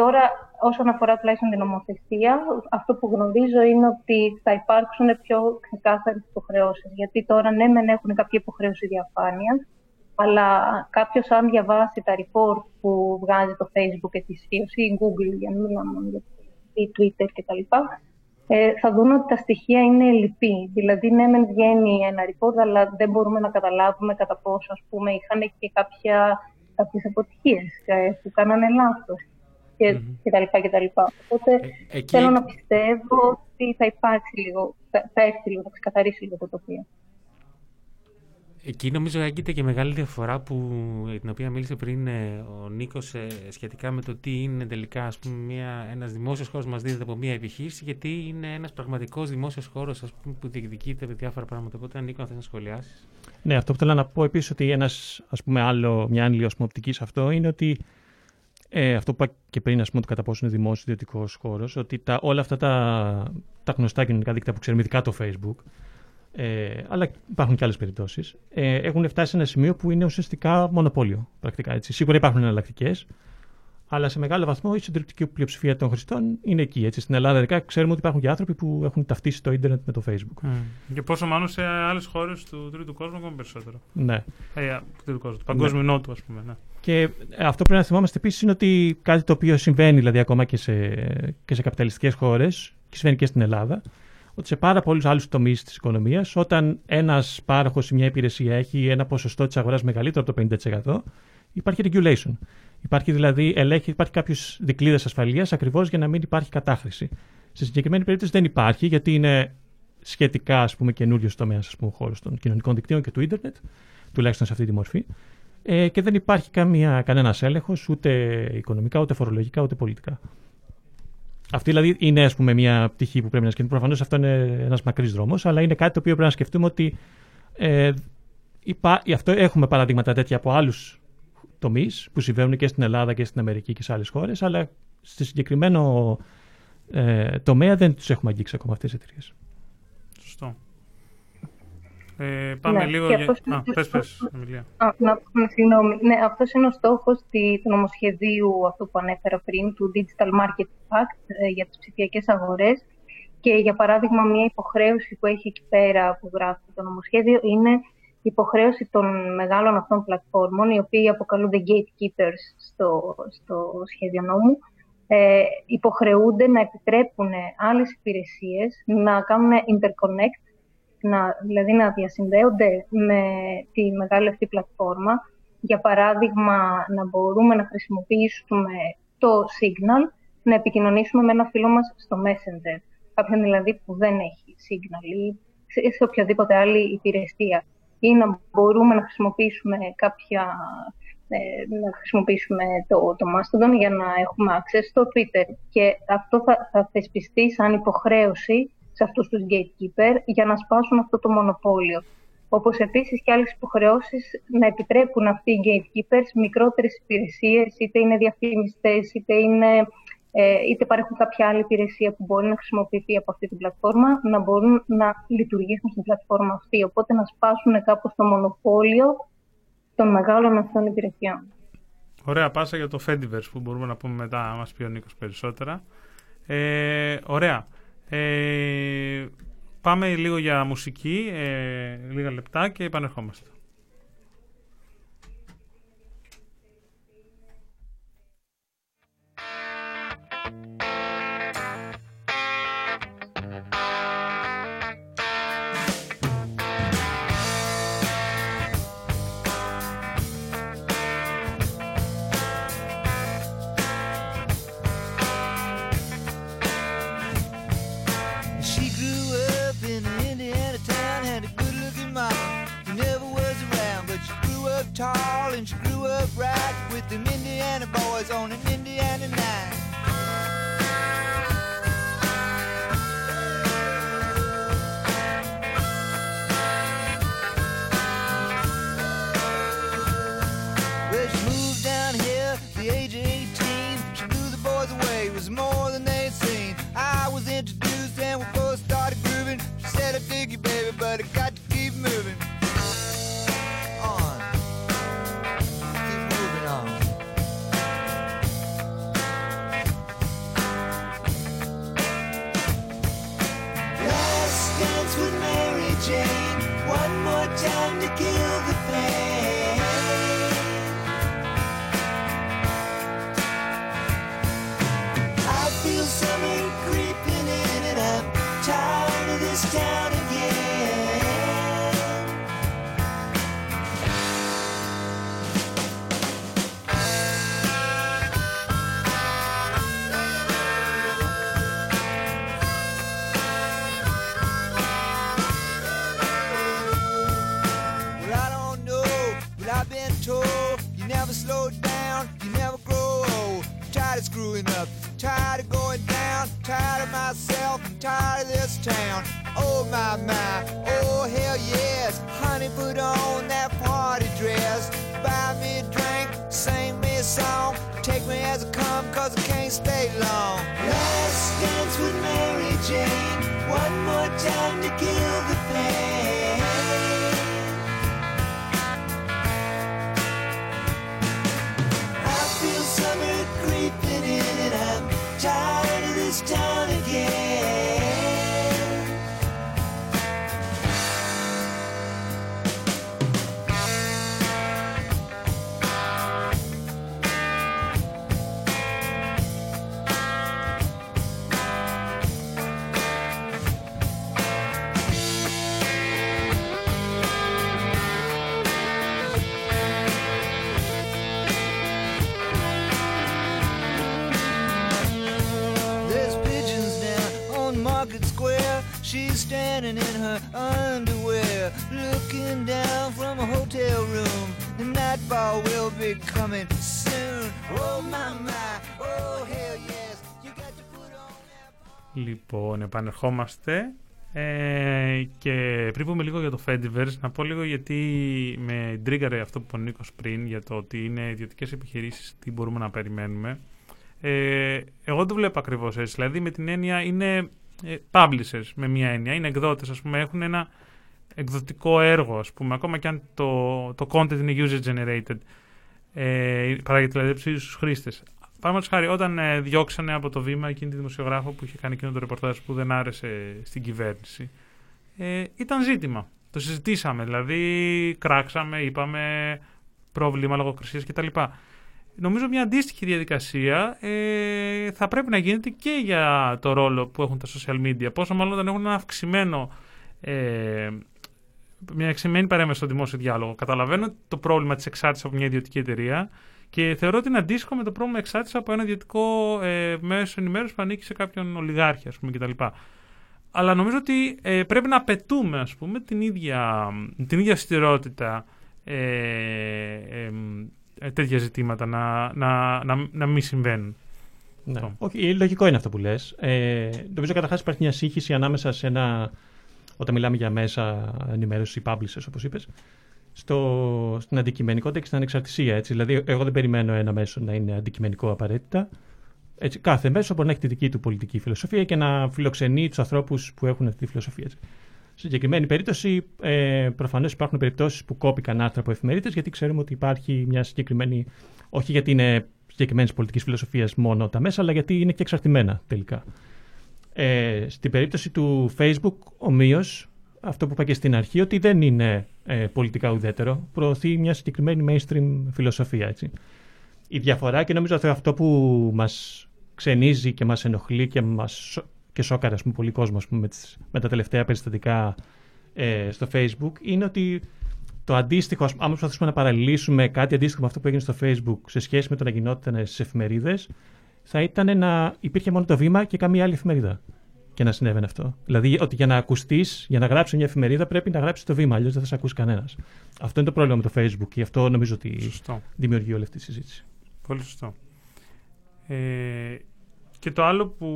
τώρα, όσον αφορά τουλάχιστον την νομοθεσία, αυτό που γνωρίζω είναι ότι θα υπάρξουν πιο ξεκάθαρες υποχρεώσεις. Γιατί τώρα, ναι, μεν έχουν κάποια υποχρέωση διαφάνειας, Αλλά κάποιος αν διαβάσει τα report που βγάζει το Facebook ετησίως ή η Google, για να μιλάμε μόνο για ή Twitter κτλ., ε, θα δουν ότι τα στοιχεία είναι λυπή. Δηλαδή, ναι, μεν βγαίνει ένα report, αλλά δεν μπορούμε να καταλάβουμε κατά πόσο, ας πούμε, είχαν και κάποια, κάποιες αποτυχίες ε, που κάνανε λάθος και, Μμμ. και τα λοιπά και τα λοιπά. Οπότε Ε, εκεί- θέλω να πιστεύω ότι θα υπάρξει λίγο, θα, θα έρθει λίγο, θα ξεκαθαρίσει λίγο το τοπίο. Εκεί νομίζω έγκυται και μεγάλη διαφορά που, για την οποία μίλησε πριν ε, ο Νίκος ε, σχετικά με το τι είναι τελικά ας πούμε, μια, ένας δημόσιος χώρος μας δίδεται από μια επιχείρηση γιατί είναι ένας πραγματικός δημόσιος χώρος ας πούμε, που διεκδικείται με διάφορα πράγματα. Οπότε Νίκο αν θες να σχολιάσεις. Ναι, αυτό που θέλω να πω επίσης ότι ένας, ας πούμε, άλλο, μια άλλη ας πούμε, οπτική σε αυτό είναι ότι ε, αυτό που είπα και πριν, ας πούμε, το κατά πόσο είναι δημόσιος ιδιωτικός χώρος, ότι τα, όλα αυτά τα, τα γνωστά κοινωνικά δίκτυα που ξέρουμε, ειδικά το Facebook, ε, αλλά υπάρχουν και άλλες περιπτώσεις, ε, έχουν φτάσει σε ένα σημείο που είναι ουσιαστικά μονοπόλιο. Πρακτικά, έτσι. Σίγουρα υπάρχουν εναλλακτικές, αλλά σε μεγάλο βαθμό η συντριπτική πλειοψηφία των χρηστών είναι εκεί. Έτσι. Στην Ελλάδα, ειδικά, ξέρουμε ότι υπάρχουν και άνθρωποι που έχουν ταυτίσει το ίντερνετ με το Facebook. Και πόσο μάλλον σε άλλες χώρες του τρίτου κόσμου ακόμα περισσότερο. Ναι. Ε, του τρίτου κόσμου, του παγκόσμιου νότου, ας πούμε. Ναι. Και ε, αυτό που πρέπει να θυμόμαστε επίσης είναι ότι κάτι το οποίο συμβαίνει δηλαδή ακόμα και σε, και σε καπιταλιστικές χώρες, και συμβαίνει και στην Ελλάδα, ότι σε πάρα πολλούς άλλους τομείς της οικονομίας, όταν ένας πάροχος ή μια υπηρεσία έχει ένα ποσοστό της αγοράς μεγαλύτερο από το 50%, υπάρχει regulation. Υπάρχει δηλαδή ελέγχει, υπάρχει κάποιου δικλείδε ασφαλείας ακριβώς για να μην υπάρχει κατάχρηση. Σε συγκεκριμένη περίπτωση δεν υπάρχει, γιατί είναι σχετικά ας πούμε, καινούριο τομέας ο χώρος των κοινωνικών δικτύων και του ίντερνετ, τουλάχιστον σε αυτή τη μορφή. Ε, και δεν υπάρχει καμία, κανένας έλεγχος ούτε οικονομικά, ούτε φορολογικά, ούτε πολιτικά. Αυτή δηλαδή είναι ας πούμε, μια πτυχή που πρέπει να σκεφτούμε. Προφανώς αυτό είναι ένας μακρύς δρόμος, αλλά είναι κάτι το οποίο πρέπει να σκεφτούμε ότι ε, υπά, αυτό έχουμε παραδείγματα τέτοια από άλλους τομείς που συμβαίνουν και στην Ελλάδα και στην Αμερική και σε άλλες χώρες, αλλά στη συγκεκριμένο ε, τομέα δεν τους έχουμε αγγίξει ακόμα αυτές τι εταιρείες. Σωστό. Ε, πάμε Ναι, λίγο και για... αυτός Α, είναι- πες, πες, Εμιλία. Α, να πούμε, συγγνώμη. Ναι, αυτός είναι ο στόχος του νομοσχεδίου, αυτό που ανέφερα πριν, του Digital Market Act ε, για τις ψηφιακές αγορές. Και για παράδειγμα, μια υποχρέωση που έχει εκεί πέρα που γράφει το νομοσχέδιο είναι η υποχρέωση των μεγάλων αυτών πλατφόρμων, οι οποίοι αποκαλούνται gatekeepers στο, στο σχέδιο νόμου, ε, υποχρεούνται να επιτρέπουν άλλες υπηρεσίες να κάνουν interconnect να, δηλαδή να διασυνδέονται με τη μεγάλη αυτή πλατφόρμα. Για παράδειγμα, να μπορούμε να χρησιμοποιήσουμε το Signal, να επικοινωνήσουμε με ένα φίλο μας στο Messenger. Κάποιον δηλαδή που δεν έχει Signal ή σε, σε οποιαδήποτε άλλη υπηρεσία. Ή να μπορούμε να χρησιμοποιήσουμε κάποια ε, να χρησιμοποιήσουμε το, το Mastodon για να έχουμε access στο Twitter. Και αυτό θα, θα θεσπιστεί σαν υποχρέωση σε αυτούς τους gatekeeper για να σπάσουν αυτό το μονοπόλιο. Όπως επίσης και άλλες υποχρεώσεις να επιτρέπουν αυτοί οι gatekeepers μικρότερες υπηρεσίες, είτε είναι διαφήμιστες, είτε, είναι, ε, είτε παρέχουν κάποια άλλη υπηρεσία που μπορεί να χρησιμοποιηθεί από αυτή την πλατφόρμα, να μπορούν να λειτουργήσουν στην πλατφόρμα αυτή. Οπότε να σπάσουν κάπως το μονοπόλιο των μεγάλων αυτών υπηρεσιών. Ωραία πάσα για το Fediverse που μπορούμε να πούμε μετά, να μας πει ο Νίκος περισσότερα. Ε, ωραία. Ε, πάμε λίγο για μουσική, ε, λίγα λεπτά και επανερχόμαστε. Them Indiana boys on an Indiana night. Standing in her underwear, looking down from a hotel room. The nightfall will be coming soon. Oh my my, oh hell yes. You got to put on that. Λοιπόν, επανερχόμαστε. Ε, και πριν πούμε λίγο για το Fediverse, να πω λίγο γιατί με τρίγκαρε αυτό που είπε ο Νίκος πριν για το ότι είναι ιδιωτικές επιχειρήσεις, τι μπορούμε να περιμένουμε. Ε, εγώ δεν το βλέπω ακριβώς έτσι. Δηλαδή με την έννοια είναι ε, publishers με μια έννοια. Είναι εκδότες, ας πούμε, έχουν ένα εκδοτικό έργο, ας πούμε, ακόμα και αν το, το content είναι user generated. Ε, παράγεται δηλαδή στους χρήστες. Παραδείγματο χάρη, όταν ε, διώξανε από το βήμα εκείνη τη δημοσιογράφο που είχε κάνει εκείνο το ρεπορτάζ που δεν άρεσε στην κυβέρνηση, ε, ήταν ζήτημα. Το συζητήσαμε, δηλαδή κράξαμε, είπαμε πρόβλημα λογοκρισίας κτλ. Νομίζω μια αντίστοιχη διαδικασία ε, θα πρέπει να γίνεται και για το ρόλο που έχουν τα social media. Πόσο μάλλον όταν έχουν ένα αυξημένο ε, μια αυξημένη παρέμβαση στο δημόσιο διάλογο. Καταλαβαίνω το πρόβλημα της εξάρτησης από μια ιδιωτική εταιρεία και θεωρώ ότι είναι αντίστοιχο με το πρόβλημα εξάρτησης από ένα ιδιωτικό ε, μέσο ενημέρωσης που ανήκει σε κάποιον ολιγάρχη, ας πούμε, κτλ. Αλλά νομίζω ότι ε, πρέπει να απαιτούμε, ας πούμε, την ίδια, την ίδια αυστηρότητα ε, ε, ε, τέτοια ζητήματα να, να, να, να μην συμβαίνουν. Ναι. Αυτό. Όχι, λογικό είναι αυτό που λες. Ε, νομίζω καταρχάς υπάρχει μια σύγχυση ανάμεσα σε ένα. Όταν μιλάμε για μέσα ενημέρωσης publishers, όπως είπες, στο, στην αντικειμενικότητα και στην ανεξαρτησία. Έτσι. Δηλαδή, εγώ δεν περιμένω ένα μέσο να είναι αντικειμενικό απαραίτητα. Έτσι, κάθε μέσο μπορεί να έχει τη δική του πολιτική φιλοσοφία και να φιλοξενεί τους ανθρώπους που έχουν αυτή τη φιλοσοφία. Έτσι. Στη συγκεκριμένη περίπτωση, ε, προφανώς υπάρχουν περιπτώσεις που κόπηκαν άρθρα από εφημερίδες, γιατί ξέρουμε ότι υπάρχει μια συγκεκριμένη. Όχι γιατί είναι συγκεκριμένης πολιτικής φιλοσοφίας μόνο τα μέσα, αλλά γιατί είναι και εξαρτημένα τελικά. Ε, στην περίπτωση του Facebook, ομοίως, αυτό που είπα και στην αρχή, ότι δεν είναι ε, πολιτικά ουδέτερο. Προωθεί μια συγκεκριμένη mainstream φιλοσοφία. Έτσι. Η διαφορά και νομίζω ότι αυτό που μας ξενίζει και μας ενοχλεί και, μας, και σόκαρε ας πούμε, πολύ κόσμο ας πούμε, με, τις, με τα τελευταία περιστατικά ε, στο Facebook είναι ότι το αντίστοιχο, ας πούμε, άμα προσπαθήσουμε να παραλληλήσουμε κάτι αντίστοιχο με αυτό που έγινε στο Facebook σε σχέση με το να γινόταν στι εφημερίδες, θα ήταν να υπήρχε μόνο το βήμα και καμία άλλη εφημερίδα και να συνέβαινε αυτό. Δηλαδή ότι για να ακουστείς, για να γράψεις μια εφημερίδα πρέπει να γράψεις το βήμα, αλλιώς δεν θα σε ακούσει κανένας. Αυτό είναι το πρόβλημα με το Facebook και αυτό νομίζω ότι Σωστό. δημιουργεί όλη αυτή τη συζήτηση. Πολύ σωστό. Ε, και το άλλο που,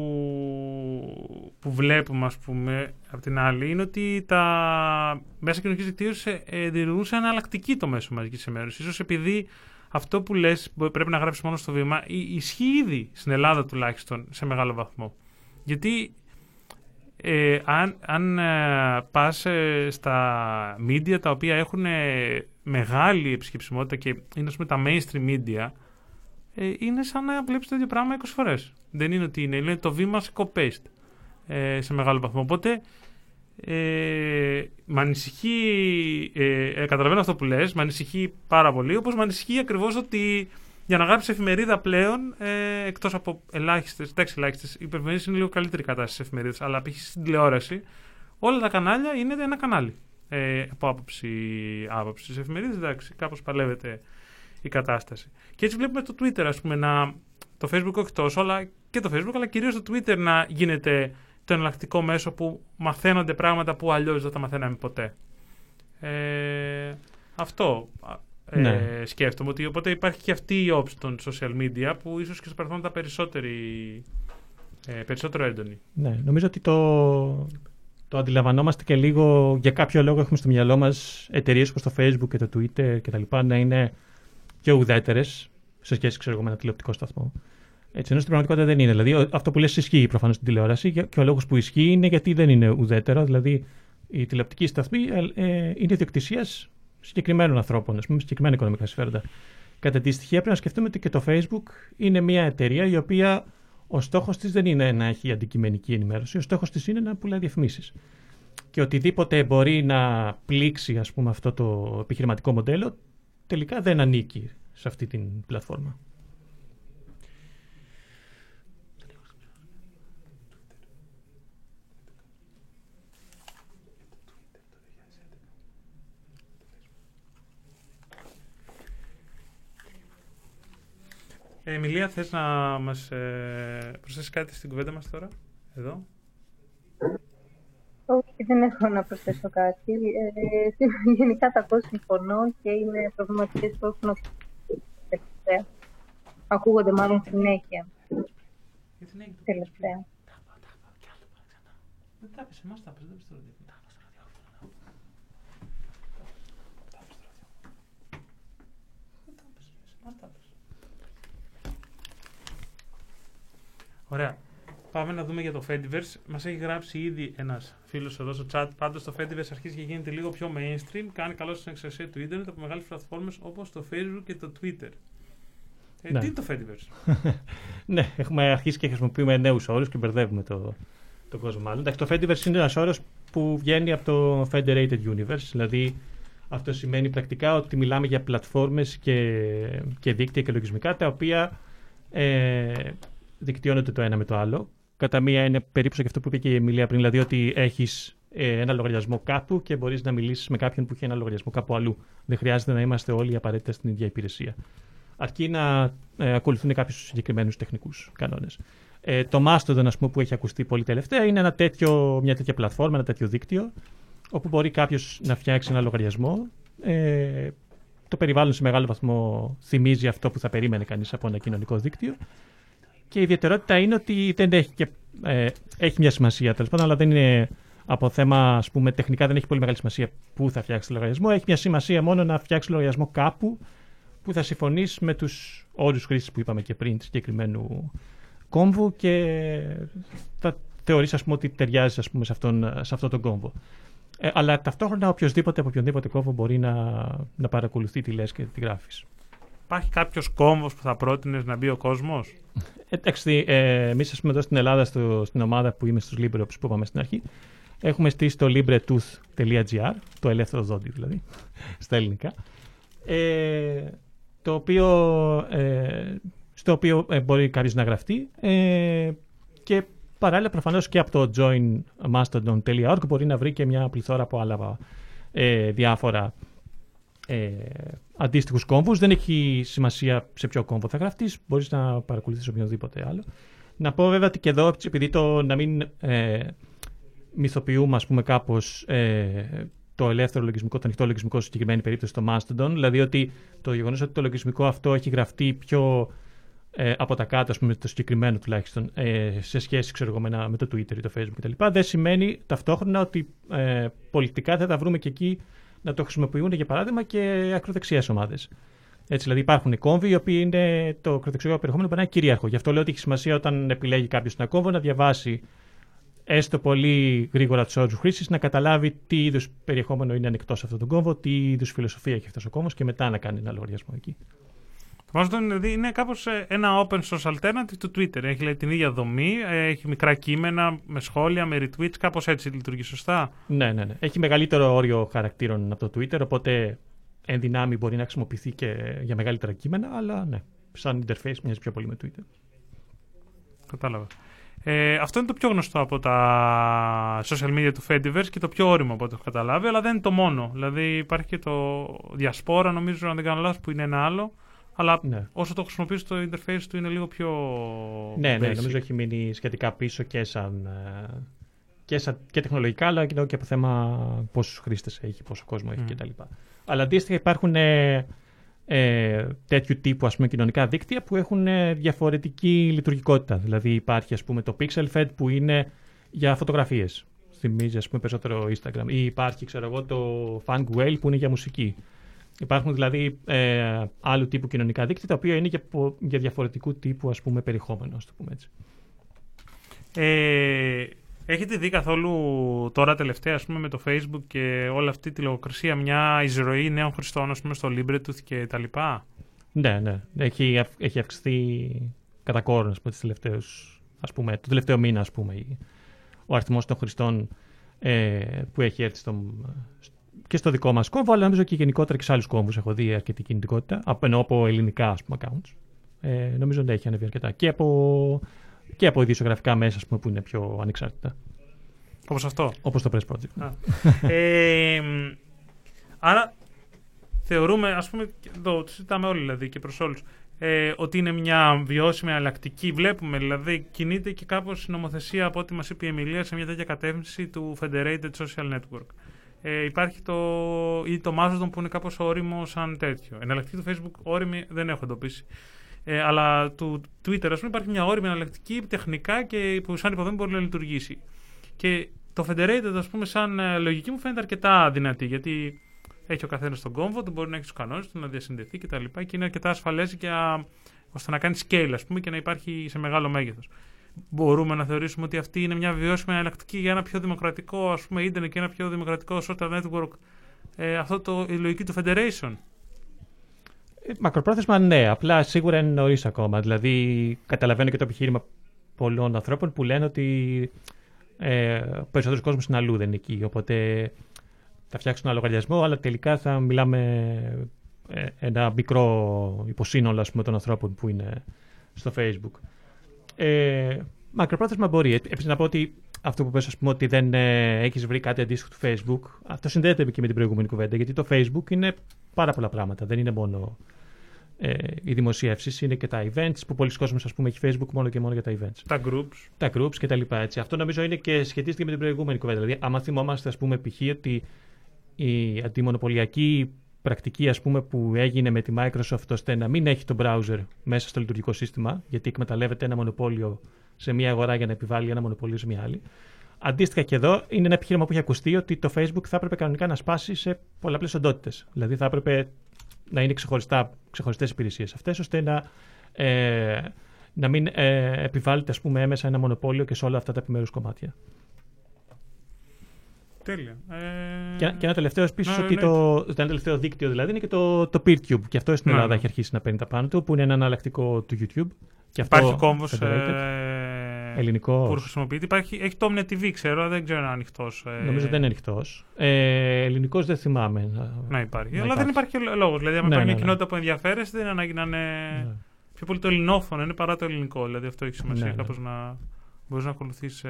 που βλέπουμε, ας πούμε, από την άλλη, είναι ότι τα μέσα κοινωνικής δικτύωσης ε, δημιουργούν σε εναλλακτική το μέσο μαζικής ενημέρωσης. Ίσως επειδή αυτό που λες που πρέπει να γράψεις μόνο στο βήμα ι- ισχύει ήδη στην Ελλάδα τουλάχιστον σε μεγάλο βαθμό. Γιατί ε, αν, αν ε, πας ε, στα media τα οποία έχουν ε, μεγάλη επισκεψιμότητα και είναι ας πούμε τα mainstream media ε, είναι σαν να βλέπεις το ίδιο πράγμα 20 φορές. Δεν είναι ότι είναι, είναι το βήμα σε copy-paste ε, σε μεγάλο βαθμό. Οπότε ε, με ανησυχεί, ε, ε, καταλαβαίνω αυτό που λες, με ανησυχεί πάρα πολύ, όπως με ανησυχεί ακριβώς ότι για να γράψεις εφημερίδα πλέον, ε, εκτός από ελάχιστες, εντάξει ελάχιστες, οι υπερβενήσεις είναι λίγο καλύτερη κατάσταση στις εφημερίδες, αλλά π.χ. στην τηλεόραση, όλα τα κανάλια είναι ένα κανάλι. Ε, από άποψη, άποψη στις εφημερίδες, εντάξει, κάπως παλεύεται η κατάσταση. Και έτσι βλέπουμε το Twitter, ας πούμε, να, το Facebook όχι τόσο, αλλά και το Facebook, αλλά κυρίως το Twitter να γίνεται το εναλλακτικό μέσο που μαθαίνονται πράγματα που αλλιώς δεν τα μαθαίναμε ποτέ. Ε, αυτό ε, Ναι. σκέφτομαι. Ότι, οπότε υπάρχει και αυτή η όψη των social media που ίσως και στο παρελθόν ήταν περισσότεροι Ε, περισσότερο έντονη. Ναι, νομίζω ότι το, το αντιλαμβανόμαστε και λίγο για κάποιο λόγο έχουμε στο μυαλό μας εταιρείες όπως το Facebook και το Twitter και τα λοιπά να είναι πιο ουδέτερες σε σχέση ξέρω, εγώ, με ένα τηλεοπτικό σταθμό. Έτσι, ενώ στην πραγματικότητα δεν είναι. Δηλαδή, ο- αυτό που λες ισχύει προφανώς στην τηλεόραση και και ο λόγος που ισχύει είναι γιατί δεν είναι ουδέτερο. Δηλαδή, η τηλεοπτική σταθμή ε, ε, είναι ιδιοκτησίας συγκεκριμένων ανθρώπων, ας πούμε, με συγκεκριμένα οικονομικά συμφέροντα. Κατά τη στοιχεία πρέπει να σκεφτούμε ότι και το Facebook είναι μια εταιρεία η οποία ο στόχος της δεν είναι να έχει αντικειμενική ενημέρωση, ο στόχος της είναι να πουλάει διαφημίσεις. Και οτιδήποτε μπορεί να πλήξει ας πούμε, αυτό το επιχειρηματικό μοντέλο, τελικά δεν ανήκει σε αυτή την πλατφόρμα. Ε, Εμιλία, θες να μας ε, προσθέσεις κάτι στην κουβέντα μας τώρα, εδώ; Όχι, δεν έχω να προσθέσω κάτι. Ε, γενικά τα ακούω συμφωνώ και είναι προβληματικές που έχουν ακουστεί τελευταία. Ακούγονται μάλλον συνέχεια τελευταία. Δεν τα έπαιζε, εμάς τα έπαιζε, δεν πιστεύω. Ωραία. Πάμε να δούμε για το Fediverse. Μας έχει γράψει ήδη ένας φίλος εδώ στο chat. Πάντως το Fediverse αρχίζει και γίνεται λίγο πιο mainstream. Κάνει καλό στην εξαιρεσία του Ιντερνετ από μεγάλες πλατφόρμες όπως το Facebook και το Twitter. Ε, Ναι. Τι είναι το Fediverse; ναι, έχουμε αρχίσει και χρησιμοποιούμε νέους όρους και μπερδεύουμε το, τον κόσμο μάλλον. Εντάξει, το Fediverse είναι ένας όρος που βγαίνει από το Federated Universe. Δηλαδή, αυτό σημαίνει πρακτικά ότι μιλάμε για πλατφόρμες και, και δίκτυα και λογισμικά τα οποία ε, δικτυώνονται το ένα με το άλλο. Κατά μία είναι περίπου και αυτό που είπε και η Εμιλία πριν, δηλαδή ότι έχεις ένα λογαριασμό κάπου και μπορείς να μιλήσεις με κάποιον που έχει ένα λογαριασμό κάπου αλλού. Δεν χρειάζεται να είμαστε όλοι απαραίτητα στην ίδια υπηρεσία. Αρκεί να ε, ακολουθούν κάποιους συγκεκριμένους τεχνικούς κανόνες. Ε, το Mastodon, ας πούμε, που έχει ακουστεί πολύ τελευταία, είναι ένα τέτοιο, μια τέτοια πλατφόρμα, ένα τέτοιο δίκτυο, όπου μπορεί κάποιος να φτιάξει ένα λογαριασμό. Ε, το περιβάλλον σε μεγάλο βαθμό θυμίζει αυτό που θα περίμενε κανείς από ένα κοινωνικό δίκτυο. Και η ιδιαιτερότητα είναι ότι δεν έχει, και, ε, έχει μια σημασία τέλος πάντων, αλλά δεν είναι από θέμα, ας πούμε, τεχνικά δεν έχει πολύ μεγάλη σημασία πού θα φτιάξεις το λογαριασμό. Έχει μια σημασία μόνο να φτιάξεις λογαριασμό κάπου που θα συμφωνήσει με τους όρους χρήσης που είπαμε και πριν, του συγκεκριμένου κόμβου και θα θεωρείς ας πούμε ότι ταιριάζει ας πούμε, σε, αυτόν, σε αυτόν τον κόμβο. Ε, αλλά ταυτόχρονα οποιοδήποτε από οποιονδήποτε κόμβο μπορεί να, να παρακολουθεί τι λες και τι γράφεις. Υπάρχει κάποιος κόμβος που θα πρότεινες να μπει ο κόσμος; Εντάξει, ε, εμείς ας πούμε εδώ στην Ελλάδα, στο, στην ομάδα που είμαι στους LibreOps που είπαμε στην αρχή, έχουμε στήσει το libretooth.gr, το ελεύθερο δόντι δηλαδή, στα ελληνικά, ε, το οποίο, ε, στο οποίο ε, μπορεί κάποιο να γραφτεί ε, και παράλληλα προφανώς και από το joinmastodon.org μπορεί να βρει και μια πληθώρα από άλλα ε, διάφορα ε, αντίστοιχους κόμβους. Δεν έχει σημασία σε ποιο κόμβο θα γραφτείς. Μπορείς να παρακολουθήσει οποιοδήποτε άλλο. Να πω βέβαια ότι και εδώ, επειδή το να μην ε, μυθοποιούμε, ας πούμε, κάπως ε, το ελεύθερο λογισμικό, το ανοιχτό λογισμικό, στη συγκεκριμένη περίπτωση το Mastodon, δηλαδή ότι το γεγονός ότι το λογισμικό αυτό έχει γραφτεί πιο ε, από τα κάτω, ας πούμε, το συγκεκριμένο τουλάχιστον, ε, σε σχέση ξέρω, εγώ, με, ένα- με το Twitter ή το Facebook κτλ. Δεν σημαίνει ταυτόχρονα ότι ε, πολιτικά θα τα βρούμε και εκεί να το χρησιμοποιούν για παράδειγμα και ακροδεξιές ομάδες. Έτσι, δηλαδή υπάρχουν κόμβοι οι οποίοι είναι το ακροδεξιό περιεχόμενο που είναι κυρίαρχο. Γι' αυτό λέω ότι έχει σημασία όταν επιλέγει κάποιος ένα κόμβο να διαβάσει έστω πολύ γρήγορα τους όρους χρήσης, να καταλάβει τι είδους περιεχόμενο είναι ανοιχτό σε αυτόν τον κόμβο, τι είδους φιλοσοφία έχει αυτός ο κόμβος και μετά να κάνει ένα λογαριασμό εκεί. Το Mastodon δηλαδή είναι κάπως ένα open source alternative του Twitter. Έχει δηλαδή, την ίδια δομή, ε, έχει μικρά κείμενα με σχόλια, με retweets, κάπως έτσι λειτουργεί σωστά. Ναι, ναι, ναι. Έχει μεγαλύτερο όριο χαρακτήρων από το Twitter, οπότε εν δυνάμει μπορεί να χρησιμοποιηθεί και για μεγαλύτερα κείμενα, αλλά ναι, σαν interface μοιάζει πιο πολύ με Twitter. Κατάλαβα. Ε, αυτό είναι το πιο γνωστό από τα social media του Fediverse και το πιο όριμο από ό,τι έχω καταλάβει, αλλά δεν είναι το μόνο. Δηλαδή υπάρχει και το Diaspora, νομίζω, αν δεν κάνω λάθος, που είναι ένα άλλο. Αλλά Ναι. όσο το χρησιμοποιείς το interface του είναι λίγο πιο. Ναι, ναι, basic. νομίζω έχει μείνει σχετικά πίσω και σαν. ε, Και, σαν, και τεχνολογικά, αλλά και από θέμα πόσους χρήστες έχει, πόσο κόσμο έχει Μμ. κτλ. Αλλά αντίστοιχα υπάρχουν ε, ε, τέτοιου τύπου ας πούμε, κοινωνικά δίκτυα που έχουν ε, διαφορετική λειτουργικότητα. Δηλαδή υπάρχει ας πούμε, το PixelFed που είναι για φωτογραφίες. Θυμίζει ας πούμε, περισσότερο Instagram. Ή υπάρχει ξέρω εγώ, το Fangwell που είναι για μουσική. Υπάρχουν δηλαδή ε, άλλου τύπου κοινωνικά δίκτυα τα οποία είναι για, πο- για διαφορετικού τύπου ας πούμε, περιεχόμενο. Ας το πούμε έτσι. Ε, έχετε δει καθόλου τώρα τελευταία ας πούμε, με το Facebook και όλη αυτή τη λογοκρισία μια εισρωή νέων χρηστών ας πούμε, στο Libretooth και τα λοιπά; Ναι, ναι. Έχει, αυ- έχει αυξηθεί κατά κόρον ας πούμε, τις τελευταίους, ας πούμε, το τελευταίο μήνα ας πούμε, η- ο αριθμός των χρηστών ε, που έχει έρθει στο, και στο δικό μας κόμβο, αλλά νομίζω και γενικότερα και σε άλλους κόμβους έχω δει αρκετή κινητικότητα, από, ενώ από ελληνικά ας πούμε, accounts. Ε, νομίζω ότι έχει ανέβει αρκετά. Και από, και από ειδησιογραφικά μέσα ας πούμε, που είναι πιο ανεξάρτητα. Όπως αυτό. Όπως το Press Project. Α. ε, μ, άρα θεωρούμε, ας πούμε, και εδώ το συζητάμε όλοι δηλαδή και προς όλους, ε, ότι είναι μια βιώσιμη αλλακτική. Βλέπουμε δηλαδή κινείται και κάπως η νομοθεσία από ό,τι μας είπε η Εμιλία σε μια τέτοια κατεύθυνση του Federated Social Network. Ε, υπάρχει το, ή το Mastodon που είναι κάπως όριμο σαν τέτοιο. Εναλλακτική του Facebook όριμη δεν έχω εντοπίσει. Ε, αλλά του Twitter, ας πούμε, υπάρχει μια όριμη εναλλακτική τεχνικά και που σαν υποδομή μπορεί να λειτουργήσει. Και το Federated, ας πούμε, σαν ε, λογική μου φαίνεται αρκετά δυνατή. Γιατί έχει ο καθένας τον κόμβο του, μπορεί να έχει τους κανόνες του, να διασυνδεθεί κτλ. Και, και είναι αρκετά ασφαλές για ώστε να κάνει scale, ας πούμε, και να υπάρχει σε μεγάλο μέγεθος. Μπορούμε να θεωρήσουμε ότι αυτή είναι μια βιώσιμη εναλλακτική για ένα πιο δημοκρατικό ας πούμε, ίντερνετ και ένα πιο δημοκρατικό social network. Ε, αυτό το, η λογική του Federation. Ε, Μακροπρόθεσμα ναι, απλά σίγουρα είναι νωρίς ακόμα. Δηλαδή, καταλαβαίνω και το επιχείρημα πολλών ανθρώπων που λένε ότι ε, ο περισσότερος κόσμος είναι αλλού, δεν είναι εκεί. Οπότε θα φτιάξουν ένα λογαριασμό, αλλά τελικά θα μιλάμε ε, ένα μικρό υποσύνολο ας πούμε, των ανθρώπων που είναι στο Facebook. Ε, μακροπρόθεσμα μπορεί. Ε, Επίσης να πω ότι αυτό που πες, ας πούμε, ότι δεν ε, έχεις βρει κάτι αντίστοιχο του Facebook, αυτό συνδέεται και με την προηγούμενη κουβέντα, γιατί το Facebook είναι πάρα πολλά πράγματα. Δεν είναι μόνο ε, οι δημοσιεύσεις, είναι και τα events που πολλοί κόσμοι ας πούμε, έχει Facebook μόνο και μόνο για τα events. Τα groups. Τα groups και τα λοιπά. Έτσι. Αυτό νομίζω είναι και σχετίστηκε με την προηγούμενη κουβέντα. Δηλαδή, άμα θυμόμαστε, ας πούμε, π.χ. ότι η αντιμονοπολιακή πρακτική ας πούμε, που έγινε με τη Microsoft ώστε να μην έχει το browser μέσα στο λειτουργικό σύστημα, γιατί εκμεταλλεύεται ένα μονοπόλιο σε μια αγορά για να επιβάλλει ένα μονοπόλιο σε μια άλλη. Αντίστοιχα και εδώ είναι ένα επιχείρημα που έχει ακουστεί ότι το Facebook θα έπρεπε κανονικά να σπάσει σε πολλαπλές οντότητες. Δηλαδή θα έπρεπε να είναι ξεχωριστά, ξεχωριστές υπηρεσίες αυτές, ώστε να, ε, να μην ε, επιβάλλεται ας πούμε, έμεσα ένα μονοπόλιο και σε όλα αυτά τα επιμέρους κομμάτια. Τέλεια. Ε... Και, και ένα τελευταίο επίση Ναι, ότι ναι. το, το ένα τελευταίο δίκτυο δηλαδή είναι και το, το PeerTube. Και αυτό στην Ναι, Ελλάδα ναι. έχει αρχίσει να παίρνει τα πάνω του, που είναι ένα εναλλακτικό του YouTube. Και αυτό Υπάρχει κόμβος federated. ε, Ελληνικός. που χρησιμοποιείται. Υπάρχει, έχει το Omnia TV, ξέρω, αλλά δεν ξέρω αν είναι ανοιχτός. Ε, Νομίζω δεν είναι ανοιχτός. Ε, Ελληνικός δεν θυμάμαι. Να υπάρχει. να αλλά δεν υπάρχει λόγος. Δηλαδή, αν Ναι, υπάρχει ναι, μια ναι. κοινότητα που ενδιαφέρεστε, δεν είναι ανάγκη να είναι Ναι. πιο πολύ το ελληνόφωνο είναι παρά το ελληνικό. Δηλαδή, αυτό έχει σημασία Ναι, ναι. κάπως να μπορείς να ακολουθείς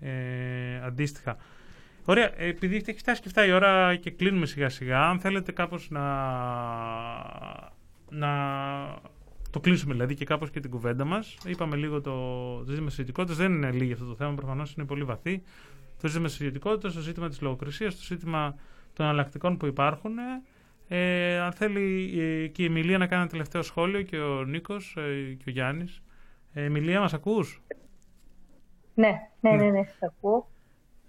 ε, ε, αντίστοιχα. Ωραία, ε, επειδή έχει φτάσει και φτάσει η ώρα και κλείνουμε σιγά σιγά, αν θέλετε κάπως να, να το κλείσουμε δηλαδή και κάπως και την κουβέντα μας. Είπαμε λίγο το, το ζήτημα της ιδιωτικότητας, δεν είναι λίγο αυτό το θέμα, προφανώς είναι πολύ βαθύ. Το ζήτημα της ιδιωτικότητας, το ζήτημα της λογοκρισίας, το ζήτημα των αλλακτικών που υπάρχουν. Ε, αν θέλει ε, και η Εμιλία να κάνει ένα τελευταίο σχόλιο και ο Νίκος ε, και ο Γιάννης. Ε, Εμιλία, μας ακούς; Ναι, ναι, ναι, ναι, σας ακούω.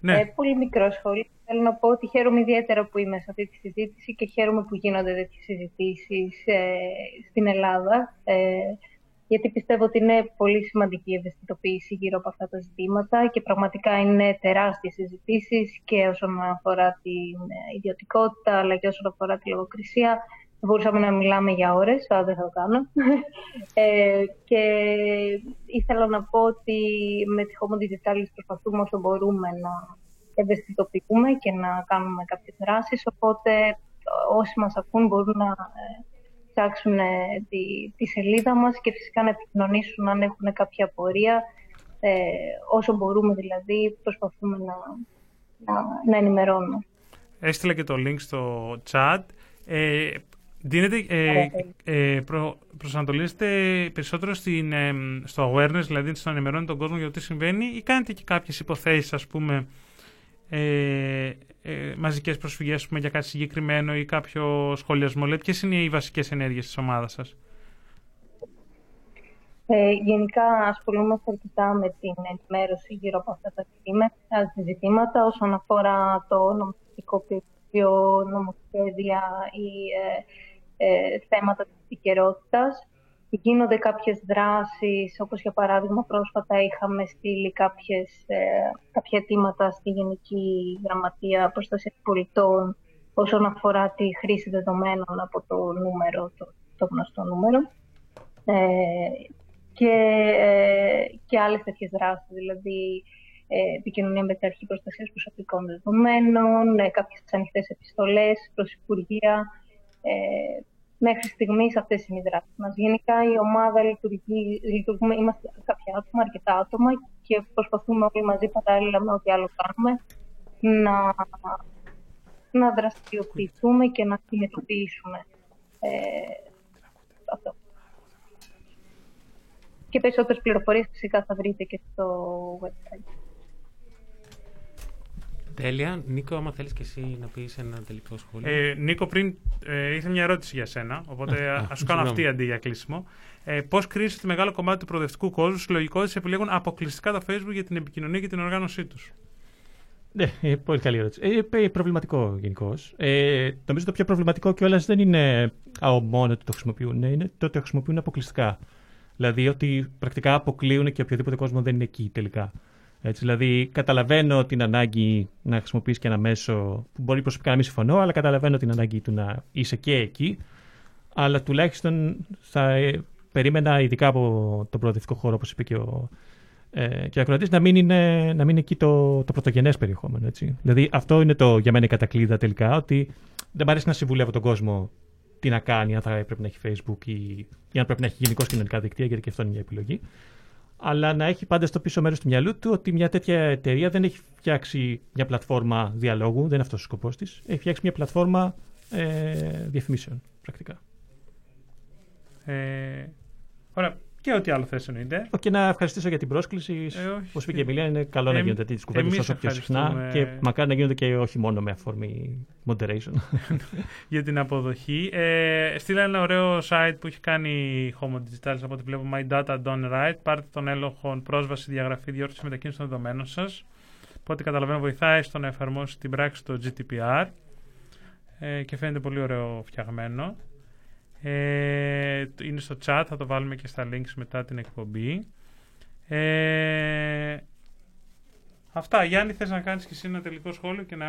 Ναι. Ε, πολύ μικρός σχόλιο. Θέλω να πω ότι χαίρομαι ιδιαίτερα που είμαι σε αυτή τη συζήτηση και χαίρομαι που γίνονται τέτοιες συζητήσεις ε, στην Ελλάδα. Ε, γιατί πιστεύω ότι είναι πολύ σημαντική η ευαισθητοποίηση γύρω από αυτά τα ζητήματα και πραγματικά είναι τεράστιες συζητήσεις και όσον αφορά την ε, ιδιωτικότητα αλλά και όσον αφορά τη λογοκρισία. Θα μπορούσαμε να μιλάμε για ώρες, αλλά δεν θα το κάνω. Ε, και ήθελα να πω ότι με τη Homo Digitalis προσπαθούμε όσο μπορούμε να ευαισθητοποιούμε και να κάνουμε κάποιες δράσεις, οπότε όσοι μας ακούν μπορούν να ε, ψάξουν ε, τη, τη σελίδα μας και φυσικά να επικοινωνήσουν αν έχουν κάποια απορία. Ε, όσο μπορούμε δηλαδή προσπαθούμε να, να, να ενημερώνουμε. Έστειλα και το link στο chat. Ε, δίνεται, ε, ε, προ, προσανατολίζετε περισσότερο στην, ε, στο awareness, δηλαδή στο να ενημερώνει τον κόσμο για το τι συμβαίνει ή κάνετε και κάποιες υποθέσεις, ας πούμε, ε, ε, μαζικές προσφυγές πούμε, για κάτι συγκεκριμένο ή κάποιο σχολιασμό. Λέει, ποιες είναι οι βασικές ενέργειες της ομάδας σας; Ε, γενικά ασχολούμαστε αρκετά με την ενημέρωση γύρω από αυτά τα ζητήματα όσον αφορά το νομοθετικό πλαίσιο, νομοσχέδια ή ε, ε, θέματα της επικαιρότητας. Γίνονται κάποιες δράσεις, όπως για παράδειγμα πρόσφατα είχαμε στείλει κάποιες, ε, κάποια αιτήματα στη Γενική Γραμματεία Προστασίας Πολιτών όσον αφορά τη χρήση δεδομένων από το νούμερο, το, το γνωστό νούμερο. Ε, και, ε, και άλλες τέτοιες δράσεις, δηλαδή ε, επικοινωνία με την Αρχή Προστασίας Προσωπικών Δεδομένων, ε, κάποιες ανοιχτές επιστολές προς Υπουργεία. Ε, μέχρι στιγμής αυτές είναι οι δράσεις μας. Γενικά η ομάδα λειτουργεί, λειτουργούμε, είμαστε κάποια άτομα, αρκετά άτομα και προσπαθούμε όλοι μαζί παράλληλα με ό,τι άλλο κάνουμε να, να δραστηριοποιηθούμε και να κινητοποιήσουμε ε, αυτό. Και περισσότερες πληροφορίες φυσικά θα βρείτε και στο website. Τέλεια. Νίκο, άμα θέλεις και εσύ να πεις ένα τελικό σχόλιο. Ε, Νίκο, πριν ε, ήρθε μια ερώτηση για σένα, οπότε α σου κάνω αυτή αντί για κλείσιμο. Ε, Πώς κρίνει ότι μεγάλο κομμάτι του προοδευτικού κόσμου συλλογικότητε επιλέγουν αποκλειστικά το Facebook για την επικοινωνία και την οργάνωσή τους; Ναι, ε, πολύ καλή ερώτηση. Ε, ε προβληματικό γενικώς. Ε, νομίζω το πιο προβληματικό κιόλας δεν είναι μόνο ότι το χρησιμοποιούν, είναι το ότι το χρησιμοποιούν αποκλειστικά. Δηλαδή ότι πρακτικά αποκλείουν και οποιοδήποτε κόσμο δεν είναι εκεί τελικά. Έτσι, δηλαδή, καταλαβαίνω την ανάγκη να χρησιμοποιήσει και ένα μέσο που μπορεί προσωπικά να μην συμφωνώ, αλλά καταλαβαίνω την ανάγκη του να είσαι και εκεί. Αλλά τουλάχιστον θα ε, περίμενα, ειδικά από τον προοδευτικό χώρο, όπως είπε και ο, ε, και ο ακροατής, να μην είναι, να μην είναι εκεί το, το πρωτογενές περιεχόμενο. Έτσι. Δηλαδή, αυτό είναι το, για μένα η κατακλείδα τελικά, ότι δεν μου αρέσει να συμβουλεύω τον κόσμο τι να κάνει, αν θα πρέπει να έχει Facebook ή, ή αν πρέπει να έχει γενικώ κοινωνικά δικτύα, γιατί και αυτό είναι μια επιλογή. Αλλά να έχει πάντα στο πίσω μέρος του μυαλού του ότι μια τέτοια εταιρεία δεν έχει φτιάξει μια πλατφόρμα διαλόγου, δεν είναι αυτός ο σκοπός της. Έχει φτιάξει μια πλατφόρμα ε, διαφημίσεων, πρακτικά. Ε, ωραία και ό,τι άλλο θες εννοείται. Και να ευχαριστήσω για την πρόσκληση. Ε, Όπως είπε και η Εμιλία, είναι καλό ε, να γίνονται τέτοιε κουβέντες όσο πιο συχνά και μακάρι να γίνονται και όχι μόνο με αφορμή moderation. για την αποδοχή. Ε, στείλα ένα ωραίο site που έχει κάνει η Homo Digital από ό,τι βλέπω My Data Done Right. Πάρτε τον έλεγχο, πρόσβαση, διαγραφή, διόρθωση μετακίνησης των δεδομένων σας. Από ό,τι καταλαβαίνω, βοηθάει στο να εφαρμόσει την πράξη το GDPR ε, και φαίνεται πολύ ωραίο φτιαγμένο. Ε, είναι στο chat, θα το βάλουμε και στα links μετά την εκπομπή. Ε, αυτά. Γιάννη, θες να κάνεις και εσύ ένα τελικό σχόλιο και να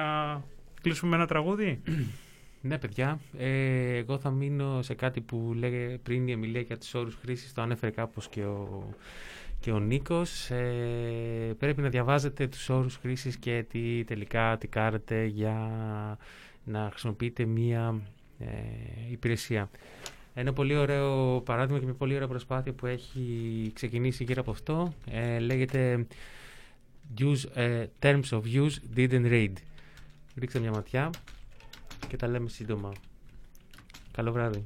κλείσουμε με ένα τραγούδι; Ναι, παιδιά. Ε, εγώ θα μείνω σε κάτι που λέγε πριν η Εμιλία για τους όρους χρήσης. Το ανέφερε κάπως και ο, και ο Νίκος. Ε, πρέπει να διαβάζετε τους όρους χρήσης και τι τελικά τι κάνετε για να χρησιμοποιείτε μία ε, υπηρεσία. Ένα πολύ ωραίο παράδειγμα και μια πολύ ωραία προσπάθεια που έχει ξεκινήσει γύρω από αυτό ε, λέγεται use, ε, Terms of Use Didn't Read. Ρίξτε μια ματιά και τα λέμε σύντομα. Καλό βράδυ.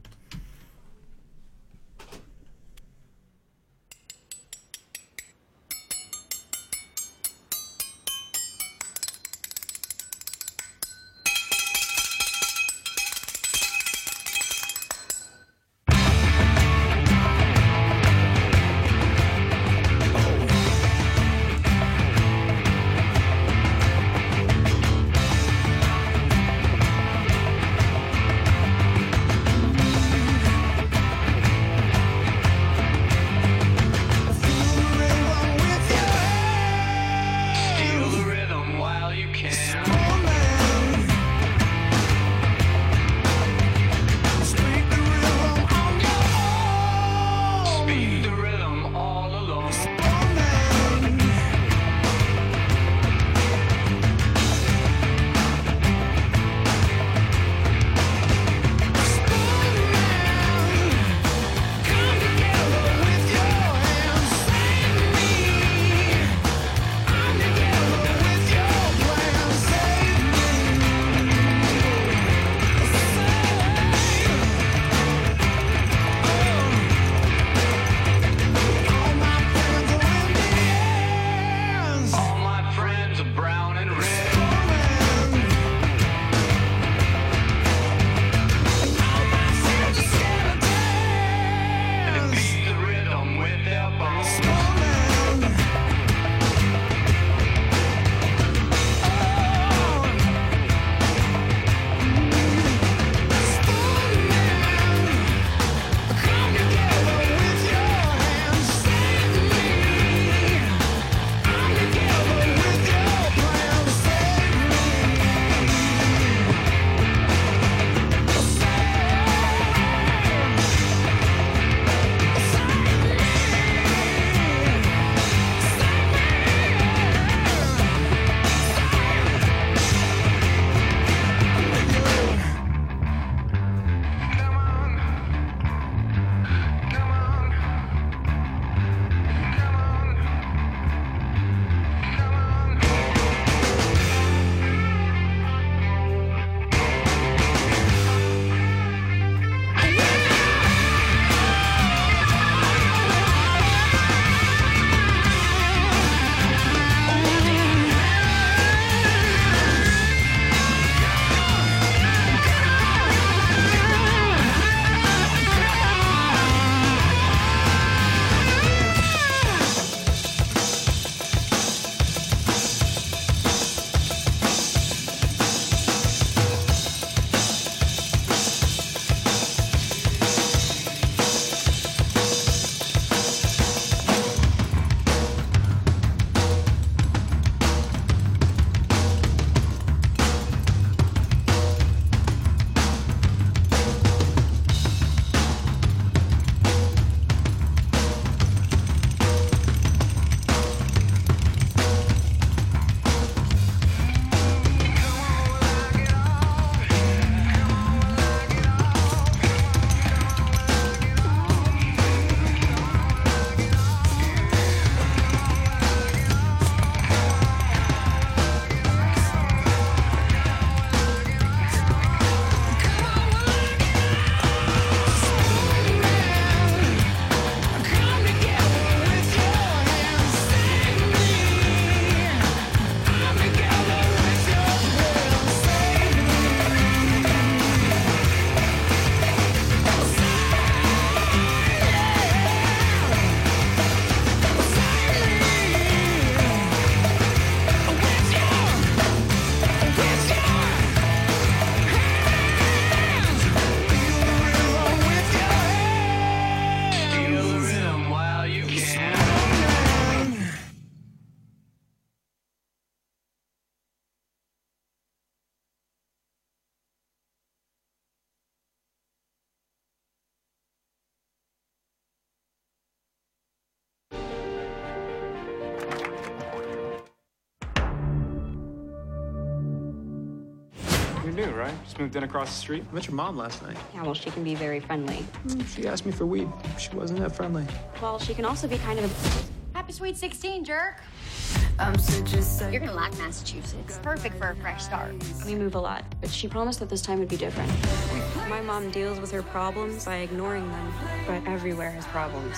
Right? Just moved in across the street. I met your mom last night. Yeah, well, she can be very friendly. Hmm, she asked me for weed. She wasn't that friendly. Well, she can also be kind of a. Happy Sweet 16, jerk. You're gonna like Massachusetts. Perfect for a fresh start. We move a lot, but she promised that this time would be different. My mom deals with her problems by ignoring them, but everywhere has problems.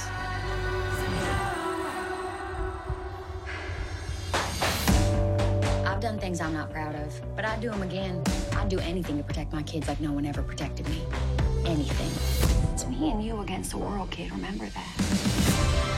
Done things I'm not proud of, but I'd do them again. I'd do anything to protect my kids like no one ever protected me. Anything. It's me and you against the world, kid. Remember that.